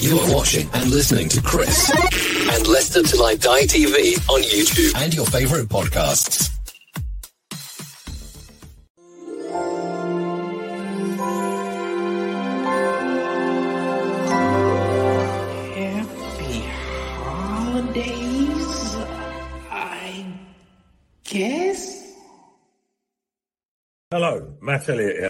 You are watching and listening to Chris and Leicester Till I Die TV on YouTube and your favorite podcasts. Happy holidays, I guess. Hello, Matt Elliott here.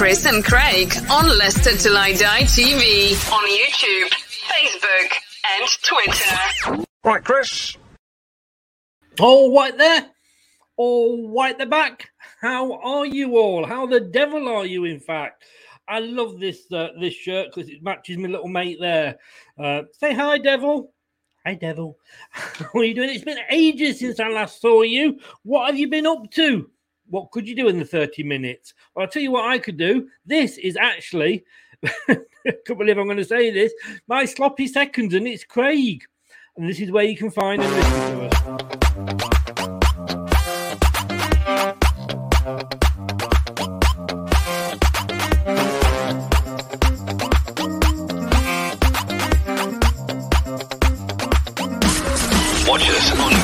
Chris and Craig on Leicester Till I Die TV on YouTube, Facebook, and Twitter. Right, Chris. All white there, all white the back. How are you all? How the devil are you? In fact, I love this uh, this shirt because it matches my little mate there. Uh, say hi, devil. Hi, devil. what are you doing? It's been ages since I last saw you. What have you been up to? What could you do in the 30 minutes? Well, I'll tell you what I could do. This is actually, I can't believe I'm going to say this, my sloppy seconds, and it's Craig. And this is where you can find and listen to us. Watch us on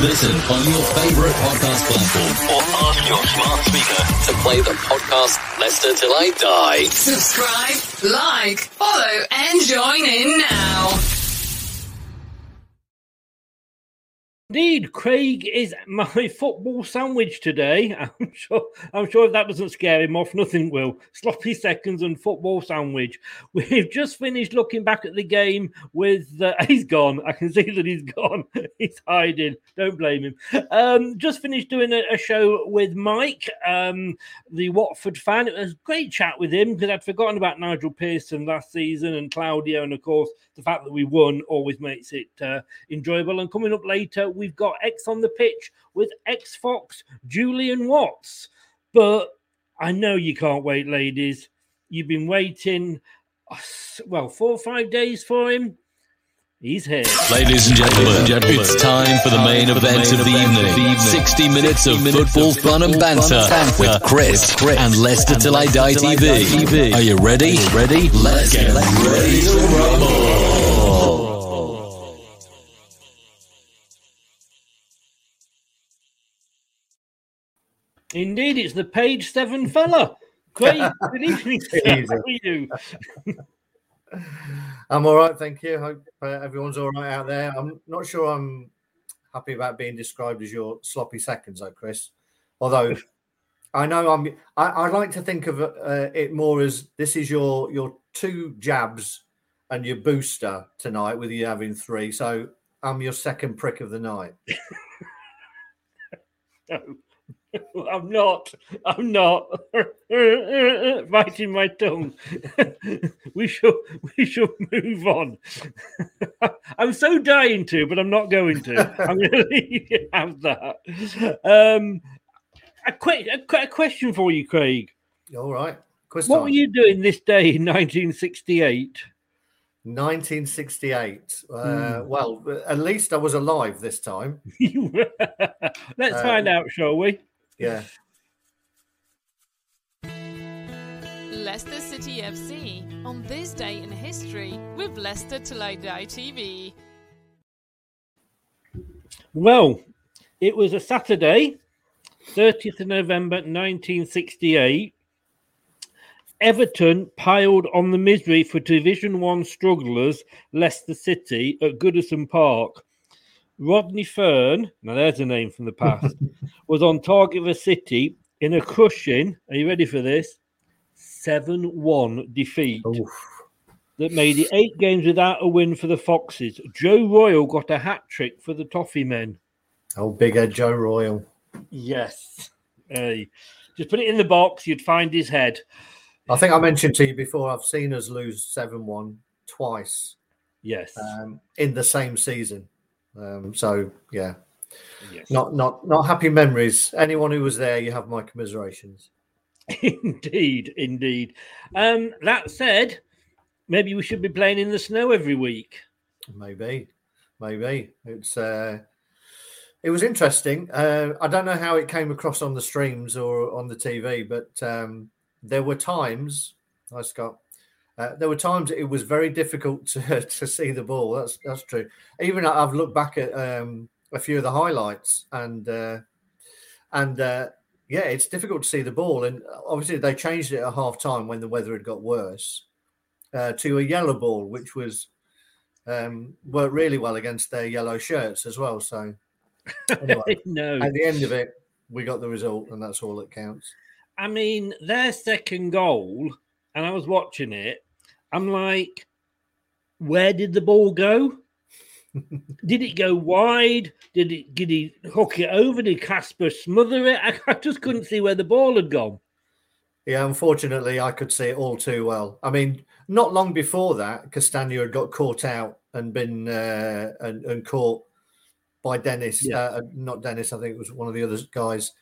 Listen on your favorite podcast platform or ask your smart speaker to play the podcast Leicester Till I Die. Subscribe, like, follow, and join in now. Indeed, Craig is my football sandwich today. I'm sure. I'm sure if that doesn't scare him off, nothing will. Sloppy seconds and football sandwich. We've just finished looking back at the game with. Uh, he's gone. I can see that he's gone. he's hiding. Don't blame him. Um, just finished doing a, a show with Mike, um, the Watford fan. It was a great chat with him because I'd forgotten about Nigel Pearson last season and Claudio, and of course the fact that we won always makes it uh, enjoyable. And coming up later we've got X on the pitch with X Fox, Julian Watts. But I know you can't wait, ladies. You've been waiting, uh, well, four or five days for him. He's here. Ladies and gentlemen, it's time for the main event of the evening. 60 minutes of football fun and banter with Chris and Leicester Till I Die TV. Are you ready? Ready? Let's get ready to rumble. Indeed, it's the page seven fella. Great. Good evening. How are you? I'm all right, thank you. Hope uh, everyone's all right out there. I'm not sure I'm happy about being described as your sloppy seconds, though, Chris. Although I know I'm, I, I like to think of uh, it more as this is your your two jabs and your booster tonight, with you having three. So I'm your second prick of the night. No. I'm not. I'm not biting my tongue. we should. We should move on. I'm so dying to, but I'm not going to. I'm going to leave you have that. Um, a, que- a, a question for you, Craig. All right, What were you doing this day in 1968? 1968. Uh, Hmm. Well, at least I was alive this time. Let's Uh, find out, shall we? Yeah. Leicester City FC on this day in history with Leicester Till I Die TV. Well, it was a Saturday, 30th of November 1968. Everton piled on the misery for Division One strugglers Leicester City at Goodison Park. Rodney Fern, now there's a name from the past, was on target for City in a crushing. Are you ready for this? 7 1 defeat that made it eight games without a win for the Foxes. Joe Royle got a hat trick for the Toffee men. Oh, big head Joe Royle. Yes. Hey, just put it in the box, you'd find his head. I think I mentioned to you before, I've seen us lose 7 1 twice Yes. um, in the same season. Um, so, yeah, yes. not not not happy memories. Anyone who was there, you have my commiserations. indeed, indeed. Um, that said, maybe we should be playing in the snow every week. Maybe, maybe it's uh, it was interesting. Uh, I don't know how it came across on the streams or on the TV, but um, there were times. Hi, Scott. Uh, there were times it was very difficult to, to see the ball. That's that's true. Even I've looked back at um, a few of the highlights, and uh, and uh, yeah, it's difficult to see the ball. And obviously, they changed it at half time when the weather had got worse uh, to a yellow ball, which was um, worked really well against their yellow shirts as well. So anyway, no. at the end of it, we got the result, and that's all that counts. I mean, their second goal, and I was watching it, I'm like, where did the ball go? did it go wide? Did it did he hook it over? Did Kasper smother it? I, I just couldn't see where the ball had gone. Yeah, unfortunately, I could see it all too well. I mean, not long before that, Castagna had got caught out and been uh, and, and caught by Dennis. Yeah. Uh, not Dennis, I think it was one of the other guys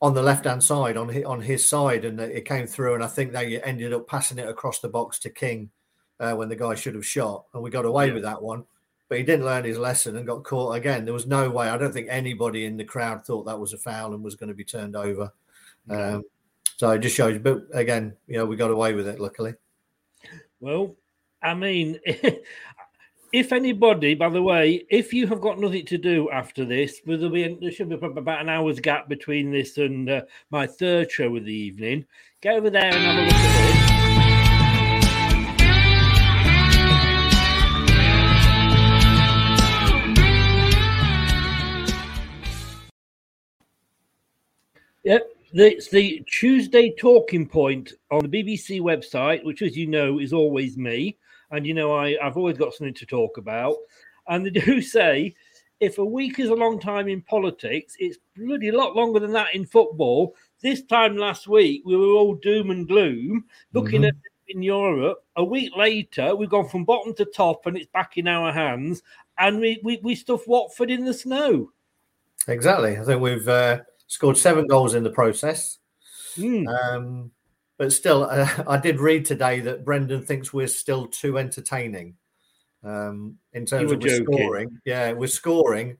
on the left hand side on his, on his side, and it came through. And I think they ended up passing it across the box to King uh, when the guy should have shot, and we got away Yeah. with that one. But he didn't learn his lesson and got caught again. There was no way. I don't think anybody in the crowd thought that was a foul and was going to be turned over. Um, so it just shows. you. But again, you know, we got away with it. Luckily, Well, I mean, if anybody, by the way, if you have got nothing to do after this, there'll be there should be about an hour's gap between this and uh, my third show of the evening. Get over there and have a look at this. Yep, it's the Tuesday talking point on the BBC website, which, as you know, is always me. And you know, I, I've always got something to talk about. And they do say if a week is a long time in politics, it's bloody a lot longer than that in football. This time last week, we were all doom and gloom looking Mhm. at in Europe. A week later, we've gone from bottom to top and it's back in our hands. And we, we, we stuff Watford in the snow. Exactly. I think we've uh, scored seven goals in the process. Hmm. Um, but still, uh, I did read today that Brendan thinks we're still too entertaining um, in terms of scoring. Yeah, we're scoring,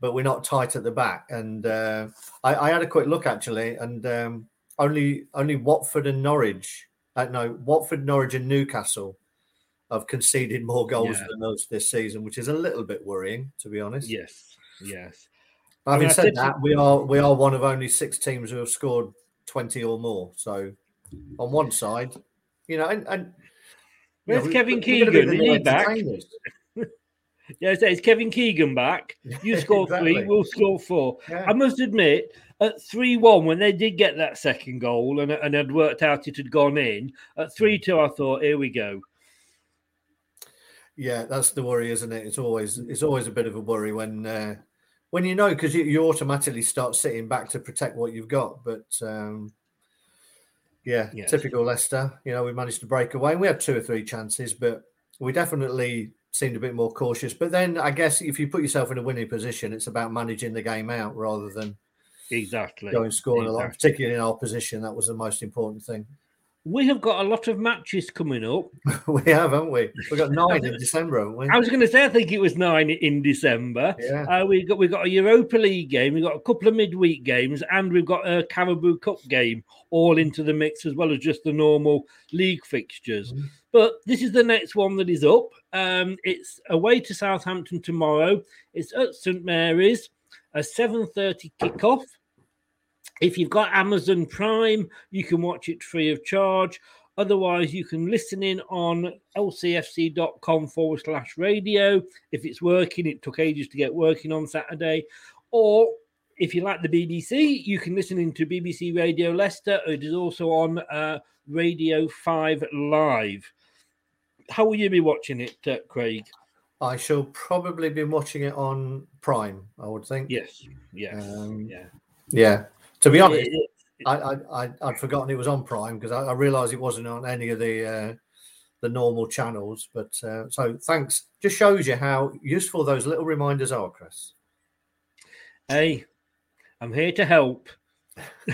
but we're not tight at the back. And uh, I, I had a quick look actually, and um, only only Watford and Norwich, uh, no, Watford, Norwich, and Newcastle have conceded more goals Yeah. than us this season, which is a little bit worrying, to be honest. Yes, yes. Having I said said that, we are we are one of only six teams who have scored twenty or more. So on one side, you know, and, and you know, Where's we- Kevin we're gonna be Keegan? Is he back? Yeah, so it's Kevin Keegan back. You score three, Exactly. we'll score four. Yeah. I must admit, at 3 1, when they did get that second goal and, and had worked out it had gone in, at 3 2, I thought, here we go. Yeah, that's the worry, isn't it? It's always it's always a bit of a worry when uh, when you know because you, you automatically start sitting back to protect what you've got. But um, yeah, Yes. typical Leicester. You know, we managed to break away. and We had two or three chances, but we definitely seemed a bit more cautious. But then I guess if you put yourself in a winning position, it's about managing the game out rather than Exactly. going scoring a lot. Particularly in our position, that was the most important thing. We have got a lot of matches coming up. we have, haven't we? We've got nine in December, haven't we? I was going to say, I think it was nine in December. Yeah. Uh, we got we got a Europa League game, we've got a couple of midweek games, and we've got a Carabao Cup game all into the mix as well as just the normal league fixtures. Mm-hmm. But this is the next one that is up. Um, it's away to Southampton tomorrow. It's at St Mary's, a seven thirty kickoff. If you've got Amazon Prime, you can watch it free of charge. Otherwise, you can listen in on lcfc.com forward slash radio. If it's working, it took ages to get working on Saturday. Or if you like the BBC, you can listen into BBC Radio Leicester. It is also on uh, Radio 5 Live. How will you be watching it, uh, Craig? I shall probably be watching it on Prime. I would think. Yes. Yes. Um, yeah. Yeah. To be honest, It- I, I, I I'd forgotten it was on Prime because I, I realised it wasn't on any of the uh, the normal channels. But uh, so thanks. Just shows you how useful those little reminders are, Chris. Hey, I'm here to help.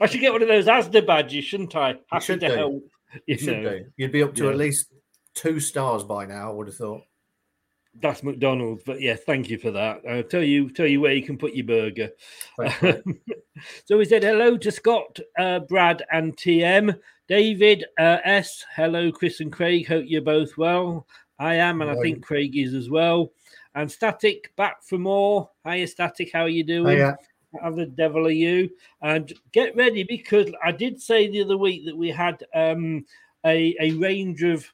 I should get one of those ASDA badges, shouldn't I? Happy should to do. help. You You should know. do. You'd be up to Yeah. at least two stars by now. I would have thought. That's McDonald's, but yeah, thank you for that. I'll tell you, tell you where you can put your burger. So we said hello to Scott, uh, Brad, and TM. David uh, S. Hello, Chris and Craig. Hope you're both well. I am, and I think Craig is as well. And Static back for more. Hiya, Static. How are you doing? Hiya. How the devil are you? And get ready because I did say the other week that we had um, a, a range of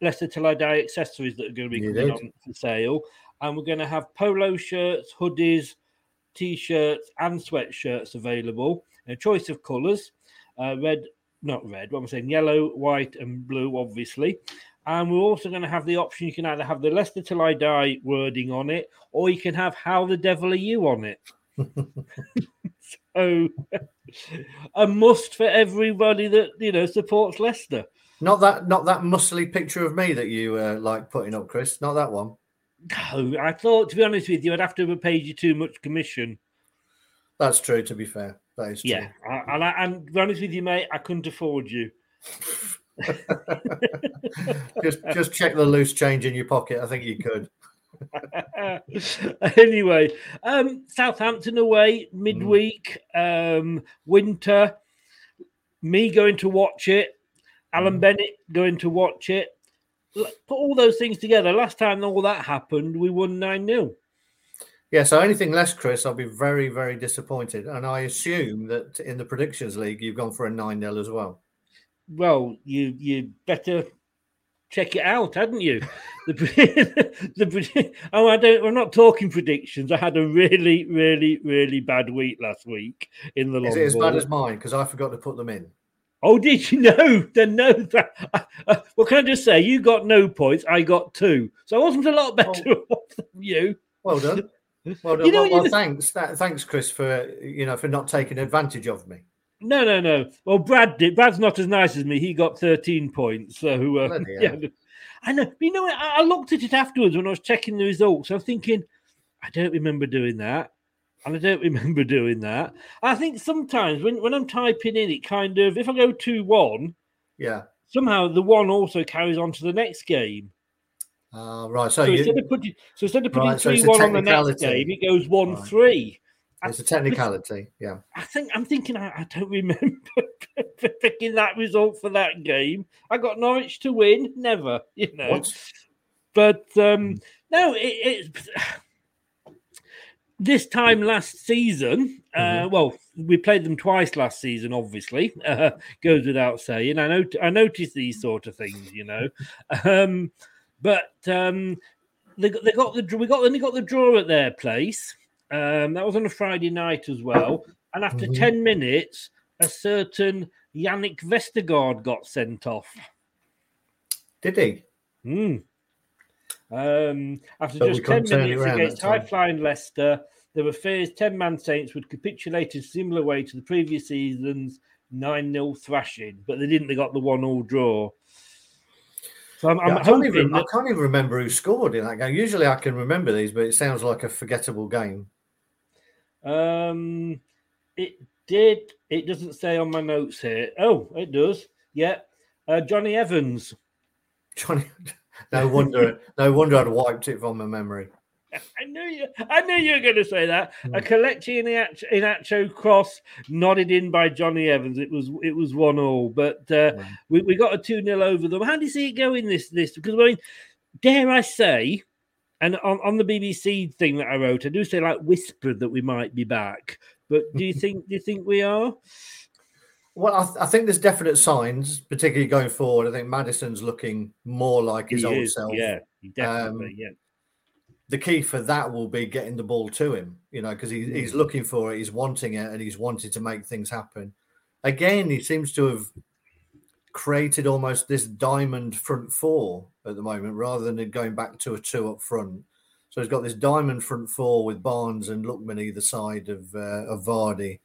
Leicester Till I Die accessories that are going to be You coming did. on for sale. And we're going to have polo shirts, hoodies, t shirts, and sweatshirts available. A choice of colours uh, red, not red, what I'm saying? Yellow, white, and blue, obviously. And we're also going to have the option you can either have the Leicester Till I Die wording on it, or you can have How the Devil Are You on it. so, a must for everybody that, you know, supports Leicester. Not that not that muscly picture of me that you uh, like putting up, Chris. Not that one. No, I thought, to be honest with you, I'd have to have paid you too much commission. That's true. To be fair, that is true. Yeah, I- and, I, and to be honest with you, mate, I couldn't afford you. just just check the loose change in your pocket. I think you could. anyway, um, Southampton away midweek, um, winter. Me going to watch it. Alan mm. Bennett going to watch it. put all those things together. Last time all that happened, we won nine 0 Yeah, so anything less, Chris, I'll be very, very disappointed. And I assume that in the predictions league, you've gone for a 9 0 as well. Well, you you better check it out, hadn't you? The, the oh, I don't. I'm not talking predictions. I had a really, really, really bad week last week in the long Is it as ball. bad as mine? Because I forgot to put them in. Oh, did you know? Then no. That, uh, what can I just say? You got no points. I got two, so I wasn't a lot better off than you. Well done. Well done. You know, well, well, thanks. That, thanks, Chris, for you know for not taking advantage of me. No, no, no. Well, Brad did. Brad's not as nice as me. He got 13 points. So, uh, yeah. hell. I know. You know. I, I looked at it afterwards when I was checking the results. I'm thinking, I don't remember doing that. And I don't remember doing that. I think sometimes when, when I'm typing in, it kind of, if I go 2 1, Yeah. somehow the one also carries on to the next game. Uh, right. So, So, you, instead, of putting, so instead of putting Right, 3 it's a 1 on the next game, it goes 1 Right. 3. it's a technicality. Yeah. I think I'm thinking I, I don't remember picking that result for that game. I got Norwich to win, never, you know. What? But um, no, it, it this time last season. Uh, well, we played them twice last season. Obviously, uh, goes without saying. I know. I notice these sort of things, you know. Um, but um, they, got- they got the we got they got the draw at their place. Um, that was on a Friday night as well. And after Mhm. 10 minutes, a certain Jannik Vestergaard got sent off. Did he? Hmm. Um, after But just 10 couldn't turn it minutes against that high flying Leicester, there were fears 10 man Saints would capitulate in a similar way to the previous season's 9 0 thrashing, but they didn't. They got the 1 all draw. So I'm, Yeah, I'm I, can't even, I can't even remember who scored in that game. Usually I can remember these, but it sounds like a forgettable game. Um, it did. It doesn't say on my notes here. Oh, it does. Yeah, uh, Jonny Evans. Jonny, no wonder, no wonder I'd wiped it from my memory. I knew you. I knew you were going to say that. A Kelechi Iheanacho, Iheanacho cross nodded in by Jonny Evans. It was it was one all, but uh, we, we got a two 0 over them. How do you see it going this this? Because I mean, dare I say, and on, on the BBC thing that I wrote, I do say like whispered that we might be back. But do you think do you think we are? Well, I, th- I think there's definite signs, particularly going forward. I think Maddison's looking more like his He old is, self. Yeah, definitely. Um, yeah. the key for that will be getting the ball to him, you know, because he, he's Mm. looking for it, he's wanting it, and he's wanting to make things happen. Again, he seems to have created almost this diamond front four at the moment rather than going back to a two up front. So he's got this diamond front four with Barnes and Lookman either side of, uh, of Vardy,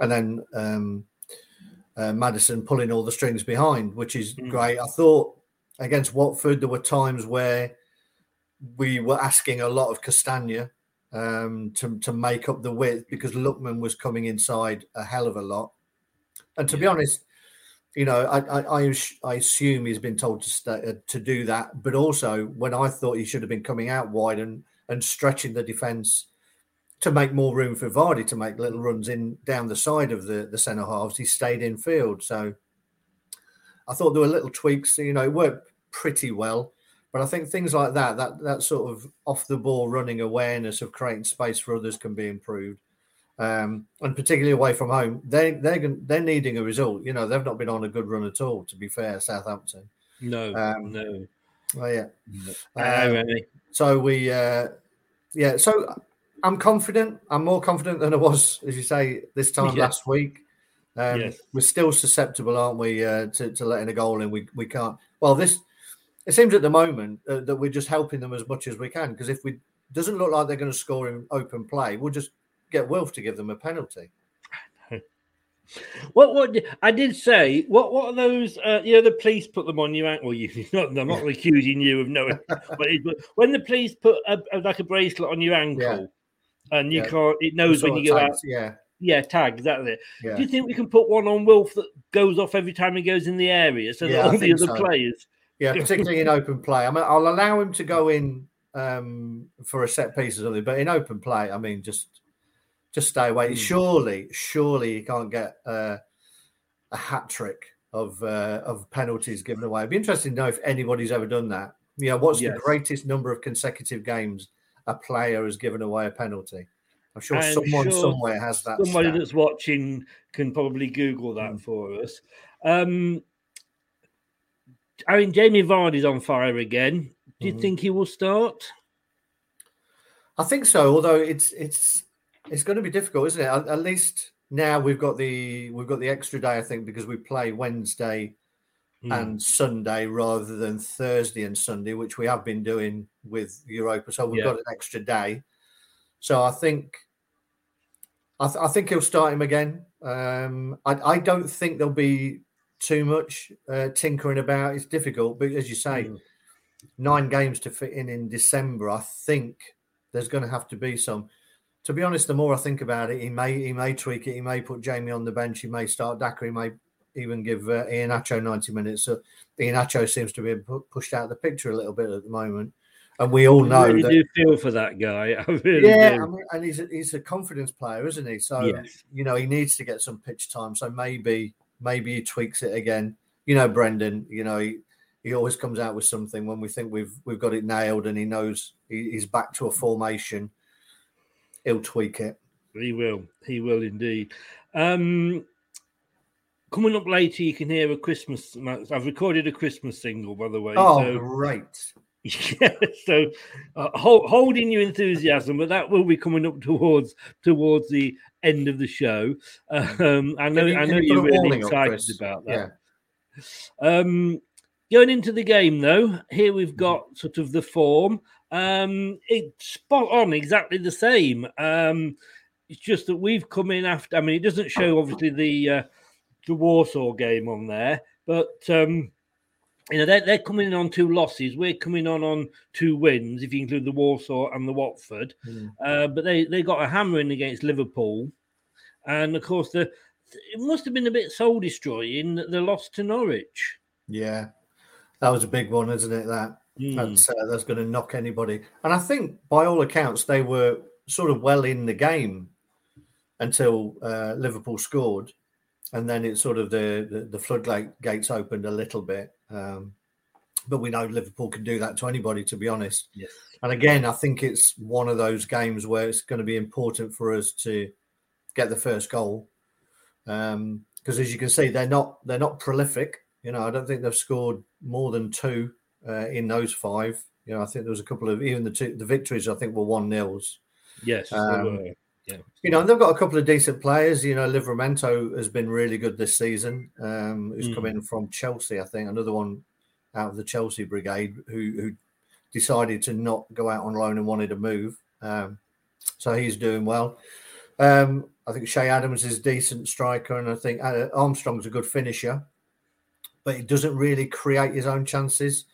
and then um, uh, Maddison pulling all the strings behind, which is great. I thought against Watford there were times where we were asking a lot of Castagna um, to to make up the width because Lookman was coming inside a hell of a lot. And to be honest, you know, I I, I, I assume he's been told to stay, uh, to do that. But also, when I thought he should have been coming out wide and and stretching the defence to make more room for Vardy to make little runs in down the side of the the centre halves, he stayed in field. So I thought there were little tweaks. You know, it worked pretty well. But I think things like that, that that sort of off the ball running awareness of creating space for others can be improved. Um, and particularly away from home, they they're they're needing a result. You know, they've not been on a good run at all. To be fair, Southampton. No, Um, no. Oh yeah. I know, Um, so we, uh, yeah. So I'm confident. I'm more confident than I was, as you say, this time Yeah. last week. Um, Yes. We're still susceptible, aren't we, uh, to, to letting a goal in? We we can't. Well, this it seems at the moment uh, that we're just helping them as much as we can because if we doesn't look like they're going to score in open play, we'll just get Wilf to give them a penalty. What? What? I did say. What? What are those? Uh, you know, the police put them on your ankle. You, not, I'm not accusing you of knowing. But, it, but when the police put a, a- like a bracelet on your ankle, and you Yeah. can't, it knows when you go tags, out. yeah. Yeah, tag exactly. Yeah. Do you think we can put one on Wilf that goes off every time he goes in the area, so that I all the other so. players? Yeah, particularly in open play. I mean, I'll allow him to go in um, for a set piece or something, but in open play, I mean, just just stay away. Hmm. Surely, surely you can't get uh, a hat trick of uh, of penalties given away. It'd be interesting to know if anybody's ever done that. You know, what's Yes. the greatest number of consecutive games a player has given away a penalty? I'm sure I'm someone sure somewhere has that. Somebody stat. that's watching can probably Google that for us. Um, I mean, Jamie Vardy's on fire again. Do you Mhm. think he will start? I think so. Although it's it's it's going to be difficult, isn't it? At, at least now we've got the we've got the extra day. I think because we play Wednesday Hmm. and Sunday rather than Thursday and Sunday, which we have been doing with Europa. So we've Yeah. got an extra day. So I think I, th- I think he'll start him again. Um, I, I don't think there'll be too much uh, tinkering about. It's difficult, but as you say, Hmm. nine games to fit in in December. I think there's going to have to be some. To be honest, the more I think about it, he may he may tweak it. He may put Jamie on the bench. He may start Daka. He may even give uh, Iheanacho 90 minutes. So Iheanacho seems to be pu- pushed out of the picture a little bit at the moment, and we all know I really that. do feel for that guy. I really Yeah. I mean, and he's a, he's a confidence player, isn't he? So Yes. you know he needs to get some pitch time. So maybe maybe he tweaks it again. You know, Brendan. You know he, he always comes out with something when we think we've we've got it nailed, and he knows he, he's back to a formation. He'll tweak it. He will. He will indeed. Um, coming up later, you can hear a Christmas. I've recorded a Christmas single, by the way. Oh, so, great! Yeah, so uh, hold, holding your enthusiasm, but that will be coming up towards towards the end of the show. Um, I know. You- I know you're really warning up, excited about that. Yeah. Um, going into the game though, here Mm-hmm. we've got sort of the form. Um, it's spot on, exactly the same. Um, it's just that we've come in after. I mean, it doesn't show obviously the uh, the Warsaw game on there, but um, you know they're, they're coming in on two losses. We're coming on on two wins, if you include the Warsaw and the Watford. Mm. Uh, but they they got a hammering against Liverpool, and of course the it must have been a bit soul destroying the loss to Norwich. Yeah, that was a big one, isn't it? That Mm. that's uh, that's going to knock anybody. And I think, by all accounts, they were sort of well in the game until uh, Liverpool scored, and then it sort of the the, the floodgate gates opened a little bit. Um, but we know Liverpool can do that to anybody, to be honest. Yes. And again, I think it's one of those games where it's going to be important for us to get the first goal because as you can see, they're not they're not prolific. You know, I don't think they've scored more than two uh, in those five. You know, I think there was a couple of even the two the victories. I think were one nils. Yes, they Um, were. Yeah. You know, and they've got a couple of decent players. You know, Livramento has been really good this season. Um, who's come Mm. in from Chelsea, I think. Another one out of the Chelsea brigade who who decided to not go out on loan and wanted to move. Um, so he's doing well. Um, I think Ché Adams is a decent striker, and I think uh, Armstrong's a good finisher, but he doesn't really create his own chances.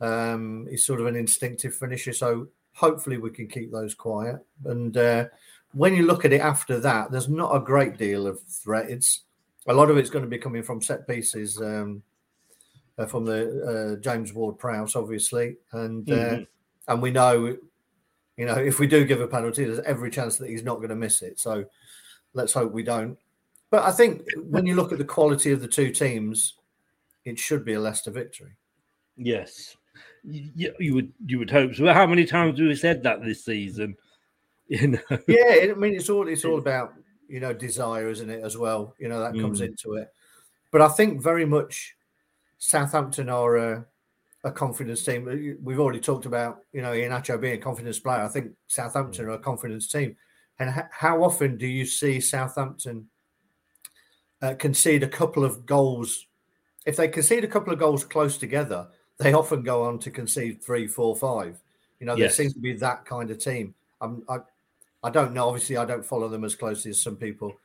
Um, he's sort of an instinctive finisher, so hopefully we can keep those quiet. And uh, when you look at it after that, there's not a great deal of threat. It's a lot of it's going to be coming from set pieces um, uh, from the uh, James Ward Prowse, obviously, and uh, Mhm. and we know, you know, if we do give a penalty, there's every chance that he's not going to miss it. So let's hope we don't. But I think when you look at the quality of the two teams, it should be a Leicester victory. Yes, you, you would you would hope so. How many times have we said that this season? You know, yeah, I mean, it's all it's all about you know desire, isn't it? As well, you know that comes Mm. into it. But I think very much Southampton are a, a confidence team. We've already talked about you know Iheanacho being a confidence player. I think Southampton are a confidence team. And h- how often do you see Southampton uh, concede a couple of goals? If they concede a couple of goals close together, they often go on to concede three, four, five. You know, Yes. they seem to be that kind of team. I'm, I, I don't know. Obviously, I don't follow them as closely as some people,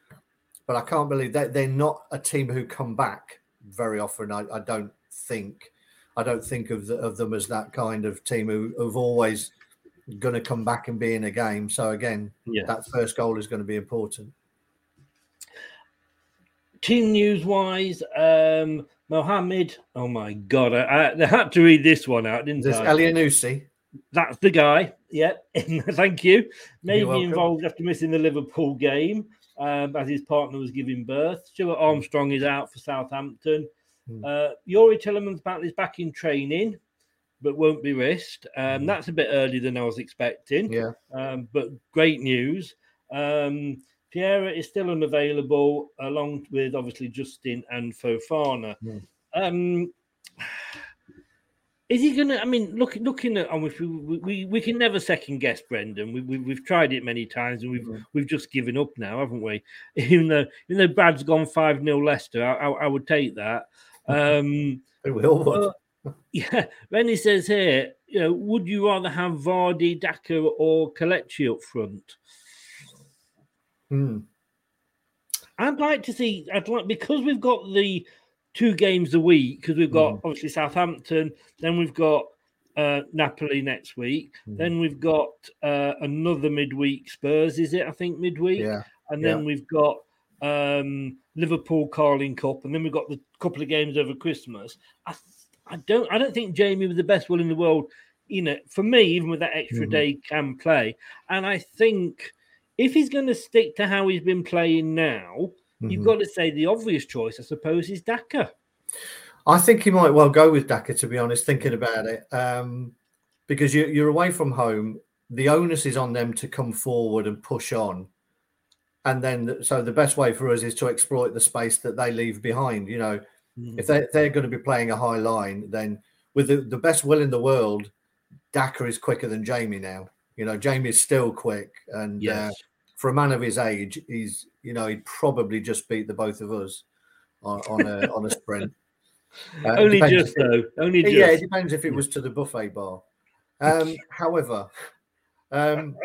but I can't believe that they're not a team who come back very often. I, I don't think. I don't think of the, of them as that kind of team who who've always going to come back and be in a game. So again, that first goal is going to be important. team news wise, um, Mohammed. Oh my god, I, I, had to read this one out, didn't Is this I? Elyounoussi? That's the guy. Yeah, thank you. Maybe involved after missing the Liverpool game um, as his partner was giving birth. Stuart Armstrong is out for Southampton. Hmm. Uh, Youri Tielemans' back is back in training, but won't be risked. Um, that's a bit earlier than I was expecting. Hmm. Yeah. Um, but great news. Um, Pierre is still unavailable, along with obviously Justin and Fofana. Hmm. Um, is he going to? I mean, look, looking at, and we, we we can never second guess Brendan. We, we we've tried it many times, and we've Mm. we've just given up now, haven't we? Even though even though Brad's gone five 0 Leicester, I, I, I would take that. Um, we all would. but, yeah, Rennie says here, you know, would you rather have Vardy, Daka, or Kelechi up front? Hmm. I'd like to see. I'd like because we've got the two games a week because we've got Mm. obviously Southampton, then we've got uh, Napoli next week, Mm. then we've got uh, another midweek Spurs. Is it? I think midweek, Yeah. and then Yeah. we've got um, Liverpool Carling Cup, and then we've got the couple of games over Christmas. I, I don't. I don't think Jamie with the best will in the world. You know, for me, even with that extra Mhm. day, can play. And I think if he's going to stick to how he's been playing now, you've Mhm. got to say the obvious choice, I suppose, is Daka. I think he might well go with Daka, to be honest, thinking about it. Um, because you, you're away from home, the onus is on them to come forward and push on. And then, so the best way for us is to exploit the space that they leave behind. You know, if they, they're going to be playing a high line, then with the, the best will in the world, Daka is quicker than Jamie now. You know, Jamie is still quick. And uh, Yes. For a man of his age, he's, you know, he'd probably just beat the both of us on, on, a, on a sprint. Uh, Only just it- though. Only just. yeah, it depends if it was to the buffet bar. Um, however, um,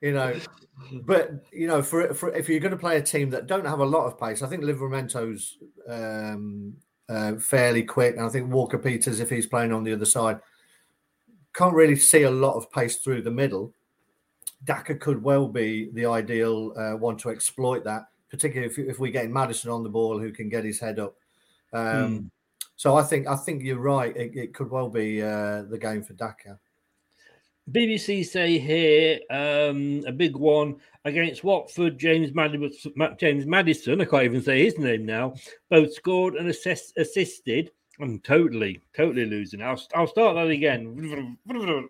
you know, but you know, for, for if you're going to play a team that don't have a lot of pace, I think Livramento's um, uh, fairly quick, and I think Walker Peters, if he's playing on the other side, can't really see a lot of pace through the middle. Daka could well be the ideal uh, one to exploit that, particularly if, if we're getting Maddison on the ball, who can get his head up. Um, Hmm. So I think I think you're right. It, it could well be uh, the game for Daka. BBC say here um, a big one against Watford. James Maddison, James Maddison, I can't even say his name now. Both scored and assist, assisted. I'm totally, totally losing. I'll, I'll start that again.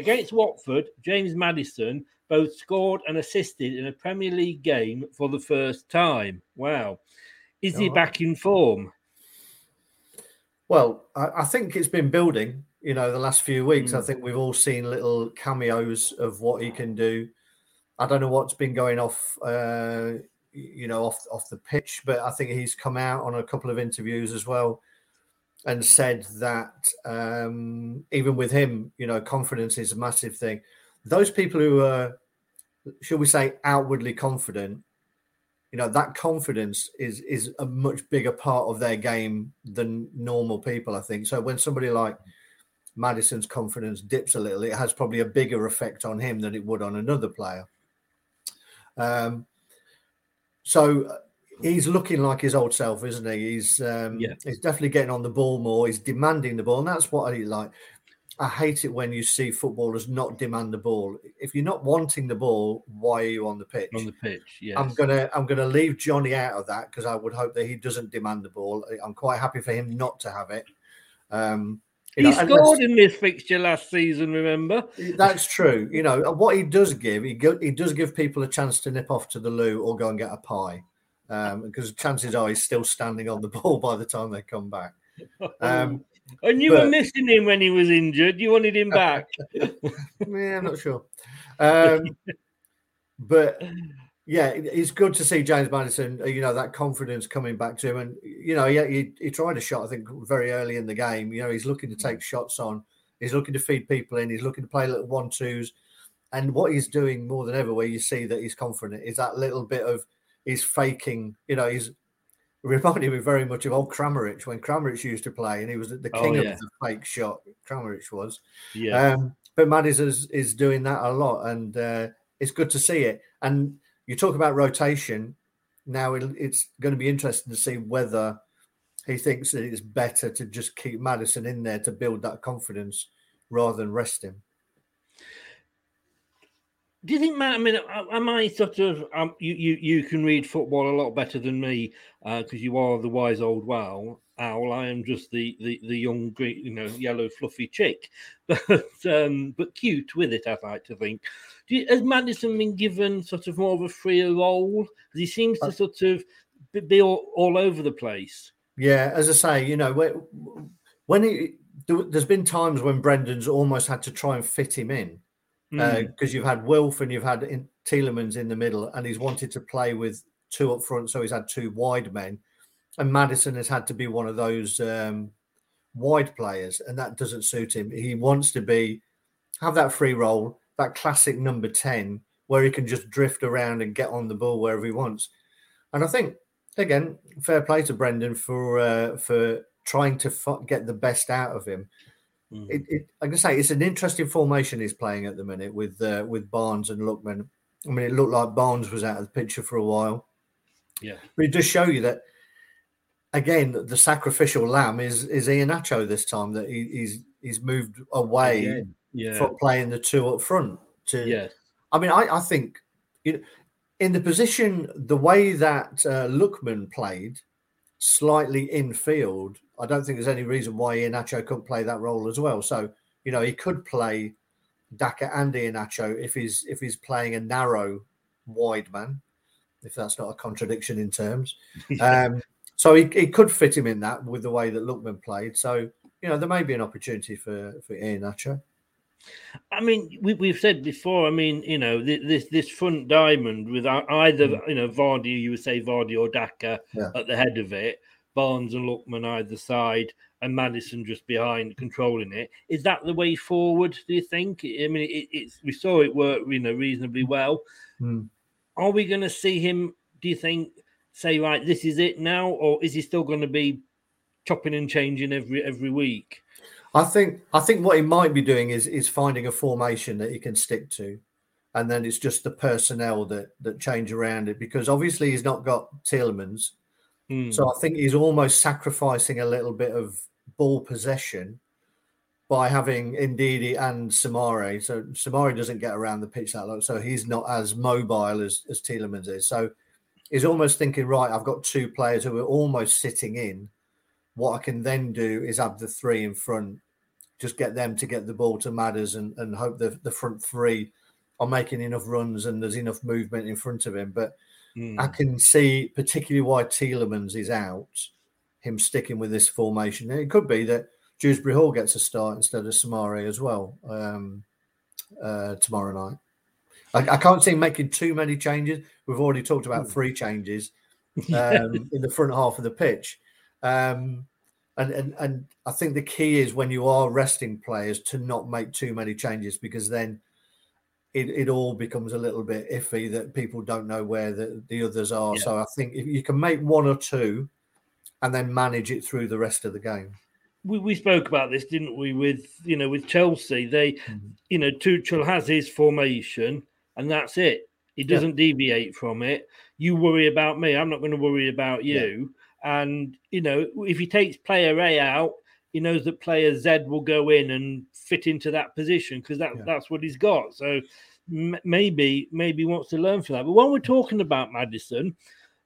Against Watford, James Maddison both scored and assisted in a Premier League game for the first time. Wow. Is he Oh, back in form? Well, I, I think it's been building. You know, the last few weeks, I Mm. think we've all seen little cameos of what he can do. I don't know what's been going off, uh, you know, off off the pitch, but I think he's come out on a couple of interviews as well and said that um, even with him, you know, confidence is a massive thing. Those people who are, shall we say, outwardly confident, you know, that confidence is is a much bigger part of their game than normal people. I think so. When somebody like Maddison's confidence dips a little, it has probably a bigger effect on him than it would on another player. Um, so he's looking like his old self, isn't he? He's um, Yeah. he's definitely getting on the ball more. He's demanding the ball, and that's what I like. I hate it when you see footballers not demand the ball. If you're not wanting the ball, why are you on the pitch? On the pitch, yes. I'm gonna I'm gonna leave Jonny out of that because I would hope that he doesn't demand the ball. I'm quite happy for him not to have it. Um, he know, unless- scored in this fixture last season, remember? that's true. You know what he does give. He go, he does give people a chance to nip off to the loo or go and get a pie, um, because chances are he's still standing on the ball by the time they come back. Um, and you were missing him when he was injured. You wanted him back. yeah, I'm not sure. Um, but yeah, it's good to see James Maddison. uh, You know that confidence coming back to him, and you know, yeah, he, he tried a shot. I think very early in the game. You know, he's looking to take shots on. He's looking to feed people in. He's looking to play little one twos. And what he's doing more than ever, where you see that he's confident, is that little bit of he's faking. You know, he's reminding me very much of old Kramaric when Kramaric used to play, and he was the Oh, king yeah. of the fake shot. Kramaric was. Yeah. Um, but Maddis is, is doing that a lot, and uh, it's good to see it. And you talk about rotation. Now it, it's going to be interesting to see whether he thinks that it's better to just keep Maddison in there to build that confidence rather than rest him. Do you think, Matt? I mean, am I sort of um, you, you you can read football a lot better than me because you are the wise old wow owl. I am just the the, the young green, you know, yellow fluffy chick, but um, but cute with it. I like to think. Do you, has Maddison been given sort of more of a freer role? Because he seems to sort of be- all, all over the place. Yeah, as I say, you know, when, when he, there's been times when Brendan's almost had to try and fit him in because Mm. you've had Wilf and you've had in, Tielemans in the middle, and he's wanted to play with two up front, so he's had two wide men, and Maddison has had to be one of those um, wide players, and that doesn't suit him. He wants to be have that free role, that classic number ten, where he can just drift around and get on the ball wherever he wants. And I think again, fair play to Brendan for uh, for trying to fu- get the best out of him. It, it, like I say, it's an interesting formation he's playing at the minute with uh, with Barnes and Lookman. I mean, it looked like Barnes was out of the picture for a while, Yeah. but it does show you that again the sacrificial lamb is is Iheanacho this time that he, he's he's moved away Again, yeah. from playing the two up front to yeah, I mean I, I think you know, in the position the way that uh, Lookman played slightly in field, I don't think there's any reason why Iheanacho couldn't play that role as well so you know he could play Daka and Iheanacho if he's if he's playing a narrow wide man if that's not a contradiction in terms um, so he, he could fit him in that with the way that Lookman played. So, you know, there may be an opportunity for, for Iheanacho. I mean, we, we've said before. I mean, you know, thi- this this front diamond with either Mm. you know Vardy, you would say Vardy or Daka Yeah. at the head of it, Barnes and Lookman either side, and Maddison just behind controlling it. Is that the way forward? Do you think? I mean, it, it's we saw it work, you know, reasonably well. Hmm. Are we going to see him? Do you think say right, this is it now, or is he still going to be chopping and changing every every week? I think I think what he might be doing is is finding a formation that he can stick to, and then it's just the personnel that that change around it because obviously he's not got Tielemans, Hmm. so I think he's almost sacrificing a little bit of ball possession by having Ndidi and Soumaré. So Soumaré doesn't get around the pitch that lot, so he's not as mobile as as Tielemans is. So he's almost thinking, right, I've got two players who are almost sitting in. What I can then do is have the three in front, just get them to get the ball to Madders and, and hope the, the front three are making enough runs and there's enough movement in front of him. But I can see, particularly why Tielemans is out, him sticking with this formation. And it could be that Dewsbury Hall gets a start instead of Soumaré as well um, uh, tomorrow night. I, I can't see him making too many changes. We've already talked about three changes um, in the front half of the pitch. Um, and, and and I think the key is when you are resting players to not make too many changes because then it, it all becomes a little bit iffy that people don't know where the, the others are. So I think if you can make one or two and then manage it through the rest of the game. we, we spoke about this, didn't we? With you know, with Chelsea, they, Mm-hmm. you know, Tuchel has his formation, and that's it. He doesn't deviate from it. You worry about me. I'm not going to worry about you. And you know, if he takes player A out, he knows that player Z will go in and fit into that position because that that's what he's got. So m- maybe maybe he wants to learn from that. But when we're talking about Maddison,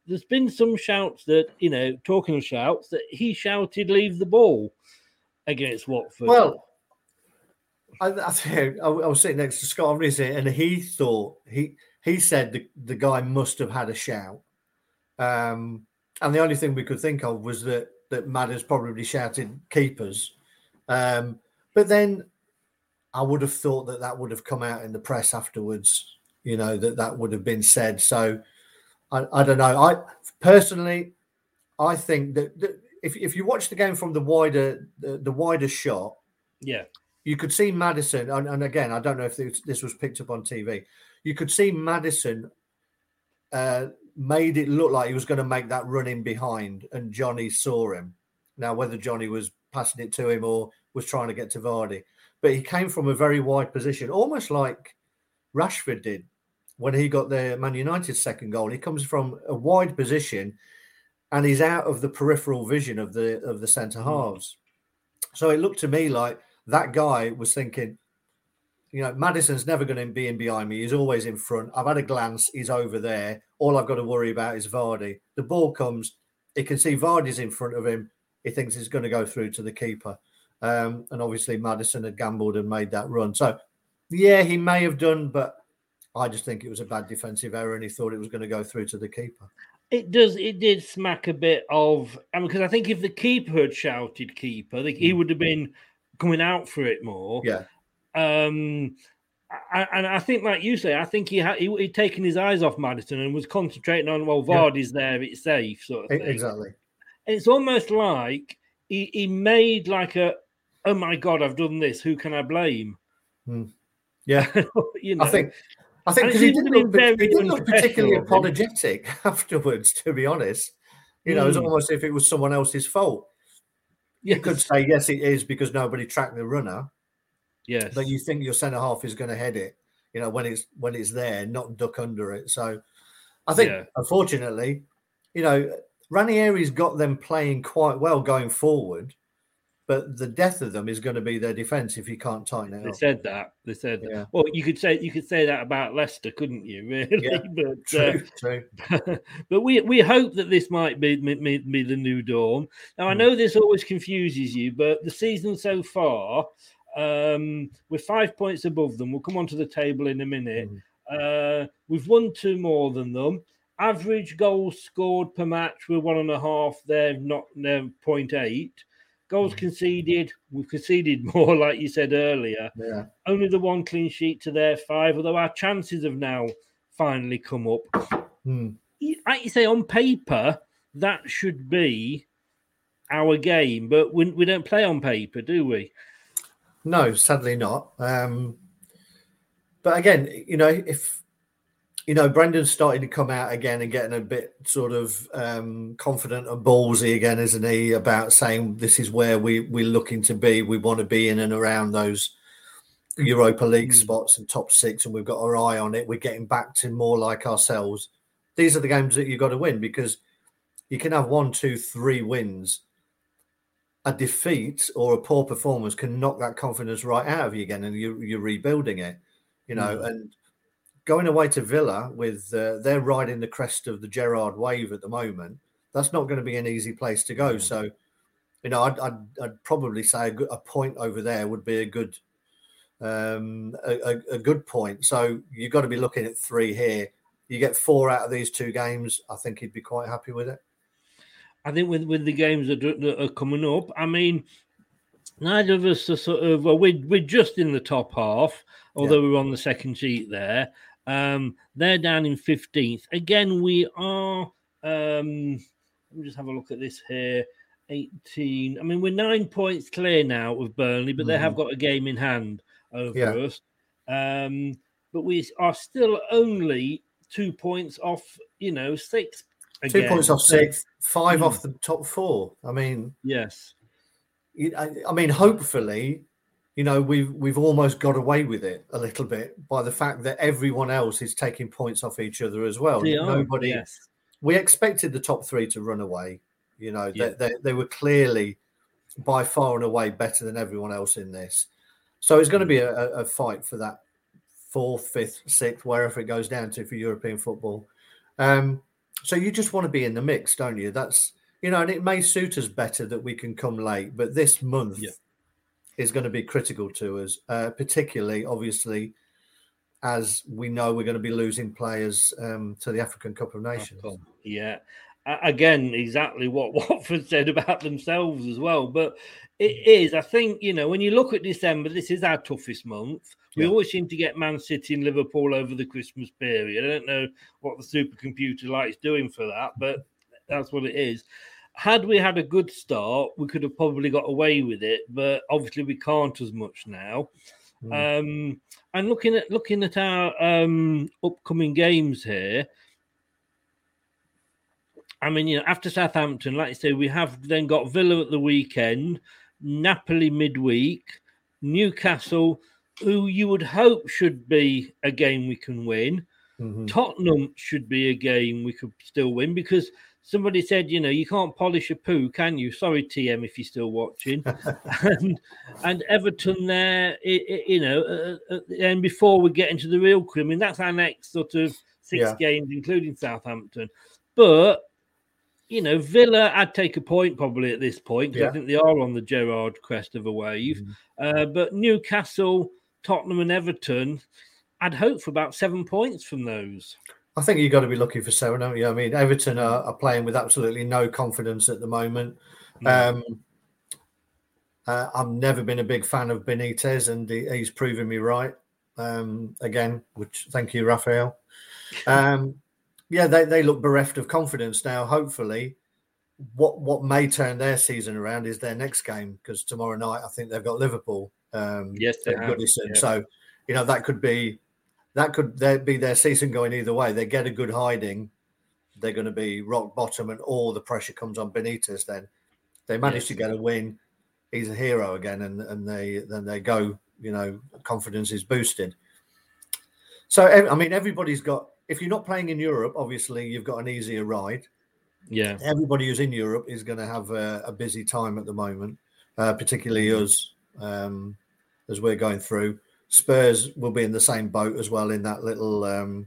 there's been some shouts that you know, talking of shouts that he shouted, "Leave the ball." against Watford. Well, I, I, I, was sitting next to Scott obviously, and he thought he he said the, the guy must have had a shout. Um, and the only thing we could think of was that that Madders probably shouted keepers. Um, but then I would have thought that that would have come out in the press afterwards. You know that that would have been said. So I, I don't know. I personally, I think that, that if if you watch the game from the wider the, the wider shot, yeah, you could see Maddison, and, and again, I don't know if this, this was picked up on TV. You could see Maddison uh, made it look like he was going to make that run in behind, and Jonny saw him. Now, whether Jonny was passing it to him or was trying to get to Vardy, but he came from a very wide position, almost like Rashford did when he got the Man United second goal. He comes from a wide position, and he's out of the peripheral vision of the of the centre mm. halves. So it looked to me like that guy was thinking, you know, Maddison's never going to be in behind me. He's always in front. I've had a glance. He's over there. All I've got to worry about is Vardy. The ball comes. He can see Vardy's in front of him. He thinks he's going to go through to the keeper. Um, and obviously, Maddison had gambled and made that run. So, yeah, he may have done, but I just think it was a bad defensive error and he thought it was going to go through to the keeper. It does. It did smack a bit of. I mean, because I think if the keeper had shouted "keeper," he would have been coming out for it more. Yeah. Um, I, and I think, like you say, I think he had he, he'd taken his eyes off Maddison and was concentrating on well, Vardy's there, it's safe, sort of thing. Exactly. And it's almost like he, he made like a, oh my god, I've done this. Who can I blame? Hmm. Yeah, you know. I think I think because he didn't look, he didn't look particularly unprofessional of him. apologetic afterwards. To be honest, you know, it was Mm. almost if it was someone else's fault. You could say yes, it is because nobody tracked the runner. Yes. but you think your centre half is going to head it. You know, when it's when it's there, not duck under it. So, I think Yeah. unfortunately, you know, Ranieri's got them playing quite well going forward, but the death of them is going to be their defence if you can't tighten it They up. said that. They said Yeah. that. Well, you could say you could say that about Leicester, couldn't you? Really, Yeah, but true, true. uh, but we we hope that this might be, be, be the new dawn. Now Hmm. I know this always confuses you, but the season so far, um, we're five points above them. We'll come onto the table in a minute. Hmm. Uh, we've won two more than them. Average goals scored per match, we're one and a half. They're not. They're point eight. Goals Hmm. conceded, we've conceded more, like you said earlier. Yeah. Only the one clean sheet to their five, although our chances have now finally come up. You- Like you say, on paper, that should be our game, but we, we don't play on paper, do we? No, sadly not. Um, but again, you know, if you know, Brendan's starting to come out again and getting a bit sort of um, confident and ballsy again, isn't he? About saying this is where we we're looking to be. We want to be in and around those Europa League spots and top six, and we've got our eye on it. We're getting back to more like ourselves. These are the games that you've got to win because you can have one, two, three wins a defeat or a poor performance can knock that confidence right out of you again, and you, you're rebuilding it. You know, Mm. and going away to Villa with uh, they're riding the crest of the Gerrard wave at the moment. That's not going to be an easy place to go. So, you know, I'd, I'd, I'd probably say a, good, a point over there would be a good um, a, a good point. So you've got to be looking at three here. You get four out of these two games. I think he'd be quite happy with it. I think with, with the games that, are- that are coming up, I mean, neither of us are sort of well, we're, we're just in the top half, although we're on the second sheet there. Um, they're down in 15th. Again, we are. Um, let me just have a look at this here. 18. I mean, we're nine points clear now of Burnley, but they have Mhm. got a game in hand over Yeah. us. Um, but we are still only two points off, you know, six. Two points off sixth, five Hmm. off the top four. I mean, Yes. I, I mean, hopefully, you know, we've we've almost got away with it a little bit by the fact that everyone else is taking points off each other as well. They are, Nobody. yes. We expected the top three to run away. You know, Yeah. they, they they were clearly by far and away better than everyone else in this. So it's going to be a, a a fight for that fourth, fifth, sixth, wherever it goes down to for European football. Um, so you just want to be in the mix, don't you? That's you know, and it may suit us better that we can come late, but this month is going to be critical to us, uh, particularly obviously as we know we're going to be losing players um, to the African Cup of Nations. Yeah. Again, exactly what Watford said about themselves as well. But it is, I think, you know, when you look at December, this is our toughest month. We Yeah. always seem to get Man City and Liverpool over the Christmas period. I don't know what the supercomputer likes doing for that, but that's what it is. Had we had a good start, we could have probably got away with it, but obviously we can't as much now. Um, and looking at looking at our um, upcoming games here, I mean, you know, after Southampton, like you say, we have then got Villa at the weekend, Napoli midweek, Newcastle, who you would hope should be a game we can win. Mhm. Tottenham should be a game we could still win because somebody said, you know, you can't polish a poo, can you? Sorry, TM, if you're still watching. and, and Everton there, i- i- you know, uh, uh, and before we get into the real crew, I mean, that's our next sort of six Yeah. games, including Southampton. But you know, Villa, I'd take a point probably at this point because Yeah. I think they are on the Gerrard crest of a wave. Uh, but Newcastle, Tottenham, and Everton, I'd hope for about seven points from those. I think you've got to be looking for seven, haven't you? I mean, Everton are, are playing with absolutely no confidence at the moment. Um, uh, I've never been a big fan of Benitez, and he, he's proven me right um, again. Which thank you, Raphael. Um, yeah, they, they look bereft of confidence now. Hopefully, what what may turn their season around is their next game because tomorrow night I think they've got Liverpool. Um, Yes, they have, Goodison. yeah. So you know that could be that could be their season going either way. They get a good hiding, they're going to be rock bottom, and all the pressure comes on Benitez. Then they manage Yes. to get a win. He's a hero again, and and they then they go. You know, confidence is boosted. So I mean, everybody's got. If you're not playing in Europe, obviously you've got an easier ride. Yeah. Everybody who's in Europe is going to have a, a busy time at the moment, uh, particularly us um, as we're going through. Spurs will be in the same boat as well in that little um,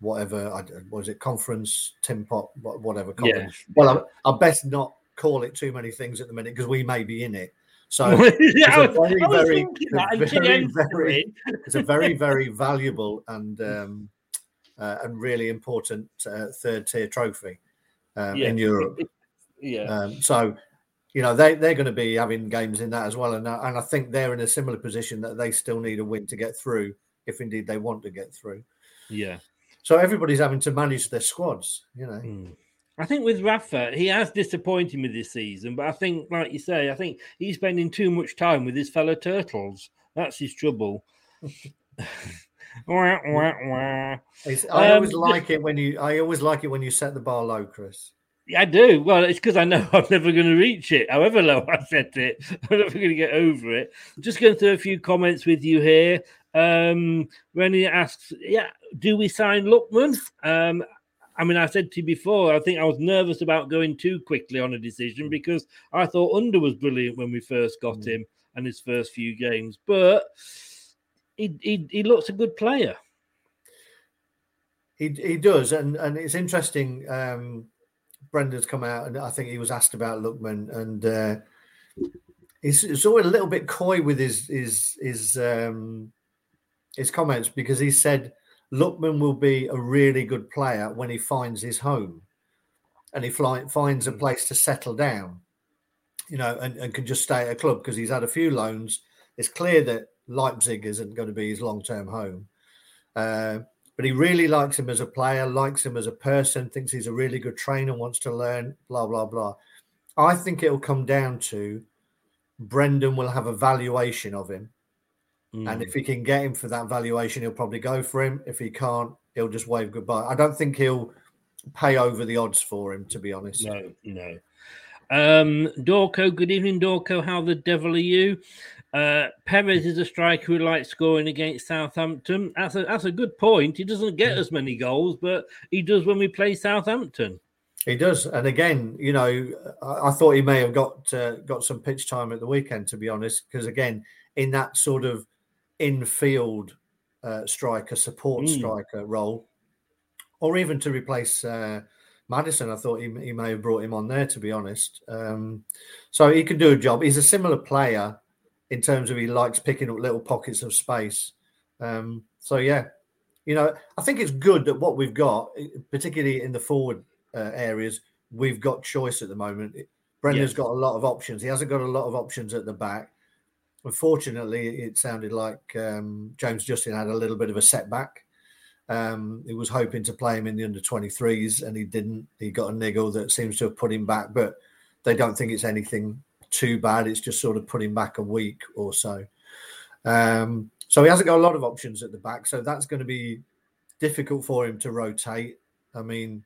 whatever I, was it conference Tim Pot wha- whatever Yeah. Well, I, I best not call it too many things at the minute because we may be in it. So Yeah, it's a very, very, it's a very, very, it's a very, very valuable and um, uh, and really important uh, third tier trophy um, in Europe. Yeah. Um, so, you know, they, they're going to be having games in that as well. And, I- and I think they're in a similar position that they still need a win to get through, if indeed they want to get through. Yeah. So everybody's having to manage their squads, you know. Hmm. I think with Rafa, he has disappointed me this season, but I think, like you say, I think he's spending too much time with his fellow turtles. That's his trouble. Wah, wah, wah. I always Um, like it when you. I always like it when you set the bar low, Chris. I do. Well, it's because I know I'm never going to reach it, however low I set it. I'm never going to get over it. Just going through a few comments with you here. Um, Rennie asks, "Yeah, do we sign Luckman? Um, I mean, I said to you before, I think I was nervous about going too quickly on a decision because I thought Ünder was brilliant when we first got him and his first few games, but he he, he looks a good player. He he does, and and it's interesting. Um, Brendan's come out, and I think he was asked about Lookman, and uh, he's, he's always a little bit coy with his his his um, his comments because he said Lookman will be a really good player when he finds his home, and he fly, finds a place to settle down, you know, and, and can just stay at a club because he's had a few loans. It's clear that Leipzig isn't going to be his long term home. Uh, but he really likes him as a player, likes him as a person, thinks he's a really good trainer, wants to learn, blah, blah, blah. I think it'll come down to Brendan will have a valuation of him. And if mm. he can get him for that valuation, he'll probably go for him. If he can't, he'll just wave goodbye. I don't think he'll pay over the odds for him, to be honest. No, no. Um, Dorco, good evening, Dorco. How the devil are you? Uh, Perez is a striker who likes scoring against Southampton. That's a that's a good point. He doesn't get as many goals, but he does when we play Southampton. He does, and again, you know, I, I thought he may have got uh, got some pitch time at the weekend, to be honest, because again, in that sort of infield uh, striker, support Mm. striker role, or even to replace uh, Maddison, I thought he, he may have brought him on there, to be honest. Um, so he can do a job. He's a similar player in terms of he likes picking up little pockets of space. Um, so yeah, you know, I think it's good that what we've got, particularly in the forward uh, areas, we've got choice at the moment. Brendan's Yes. got a lot of options. He hasn't got a lot of options at the back. Unfortunately, it sounded like um, James Justin had a little bit of a setback. Um, he was hoping to play him in the under 23s and he didn't. He got a niggle that seems to have put him back, but they don't think it's anything too bad. It's just sort of put him back a week or so. Um, so he hasn't got a lot of options at the back. So that's going to be difficult for him to rotate. I mean,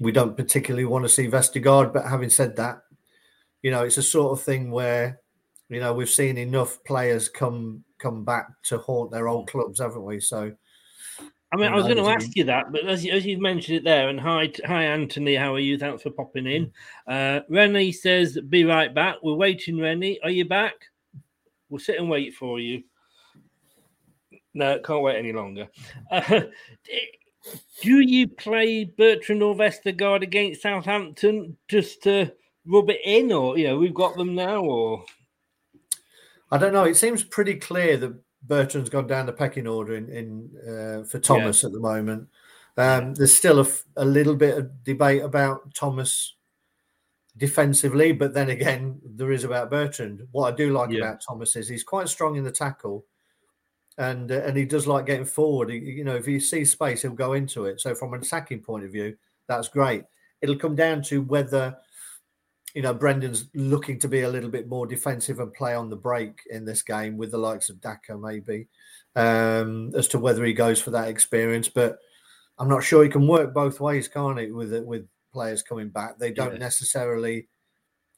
we don't particularly want to see Vestergaard, but having said that, you know, it's a sort of thing where, you know, we've seen enough players come come back to haunt their old clubs, haven't we? So, I mean, I was going to ask you that, but as, you- as you've mentioned it there, and hi, hi, Anthony, how are you? Thanks for popping in. Uh, Rennie says, "Be right back." We're waiting, Rennie. Are you back? We'll sit and wait for you. No, can't wait any longer. Uh, do you play Bertrand or Vestergaard against Southampton just to rub it in, or you know we've got them now, or I don't know. It seems pretty clear that Bertrand's gone down the pecking order in, in uh, for Thomas at the moment. Um, there's still a, f- a little bit of debate about Thomas defensively, but then again, there is about Bertrand. What I do like Yeah. about Thomas is he's quite strong in the tackle, and uh, and he does like getting forward. He, you know, if he sees space, he'll go into it. So from an attacking point of view, that's great. It'll come down to whether you know, Brendan's looking to be a little bit more defensive and play on the break in this game with the likes of Daka, maybe, um, as to whether he goes for that experience. But I'm not sure he can work both ways, can't it? With with players coming back, they don't Yeah. necessarily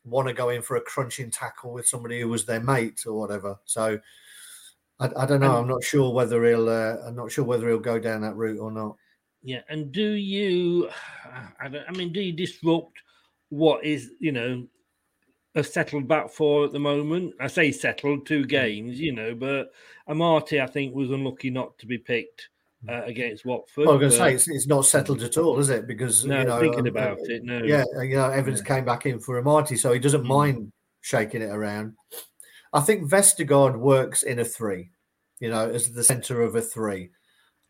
want to go in for a crunching tackle with somebody who was their mate or whatever. So I, I don't know. I'm not sure whether he'll. Uh, I'm not sure whether he'll go down that route or not. Yeah, and do you? I, don't, I mean, do you disrupt what is you know a settled back four at the moment? I say settled, two games, you know, but Amartey, I think, was unlucky not to be picked uh, against Watford. Well, I was going to say it's, it's not settled at all, is it? Because No, you know, thinking um, about uh, it, no. Yeah, uh, you know, Evans came back in for Amartey, so he doesn't mind shaking it around. I think Vestergaard works in a three, you know, as the centre of a three.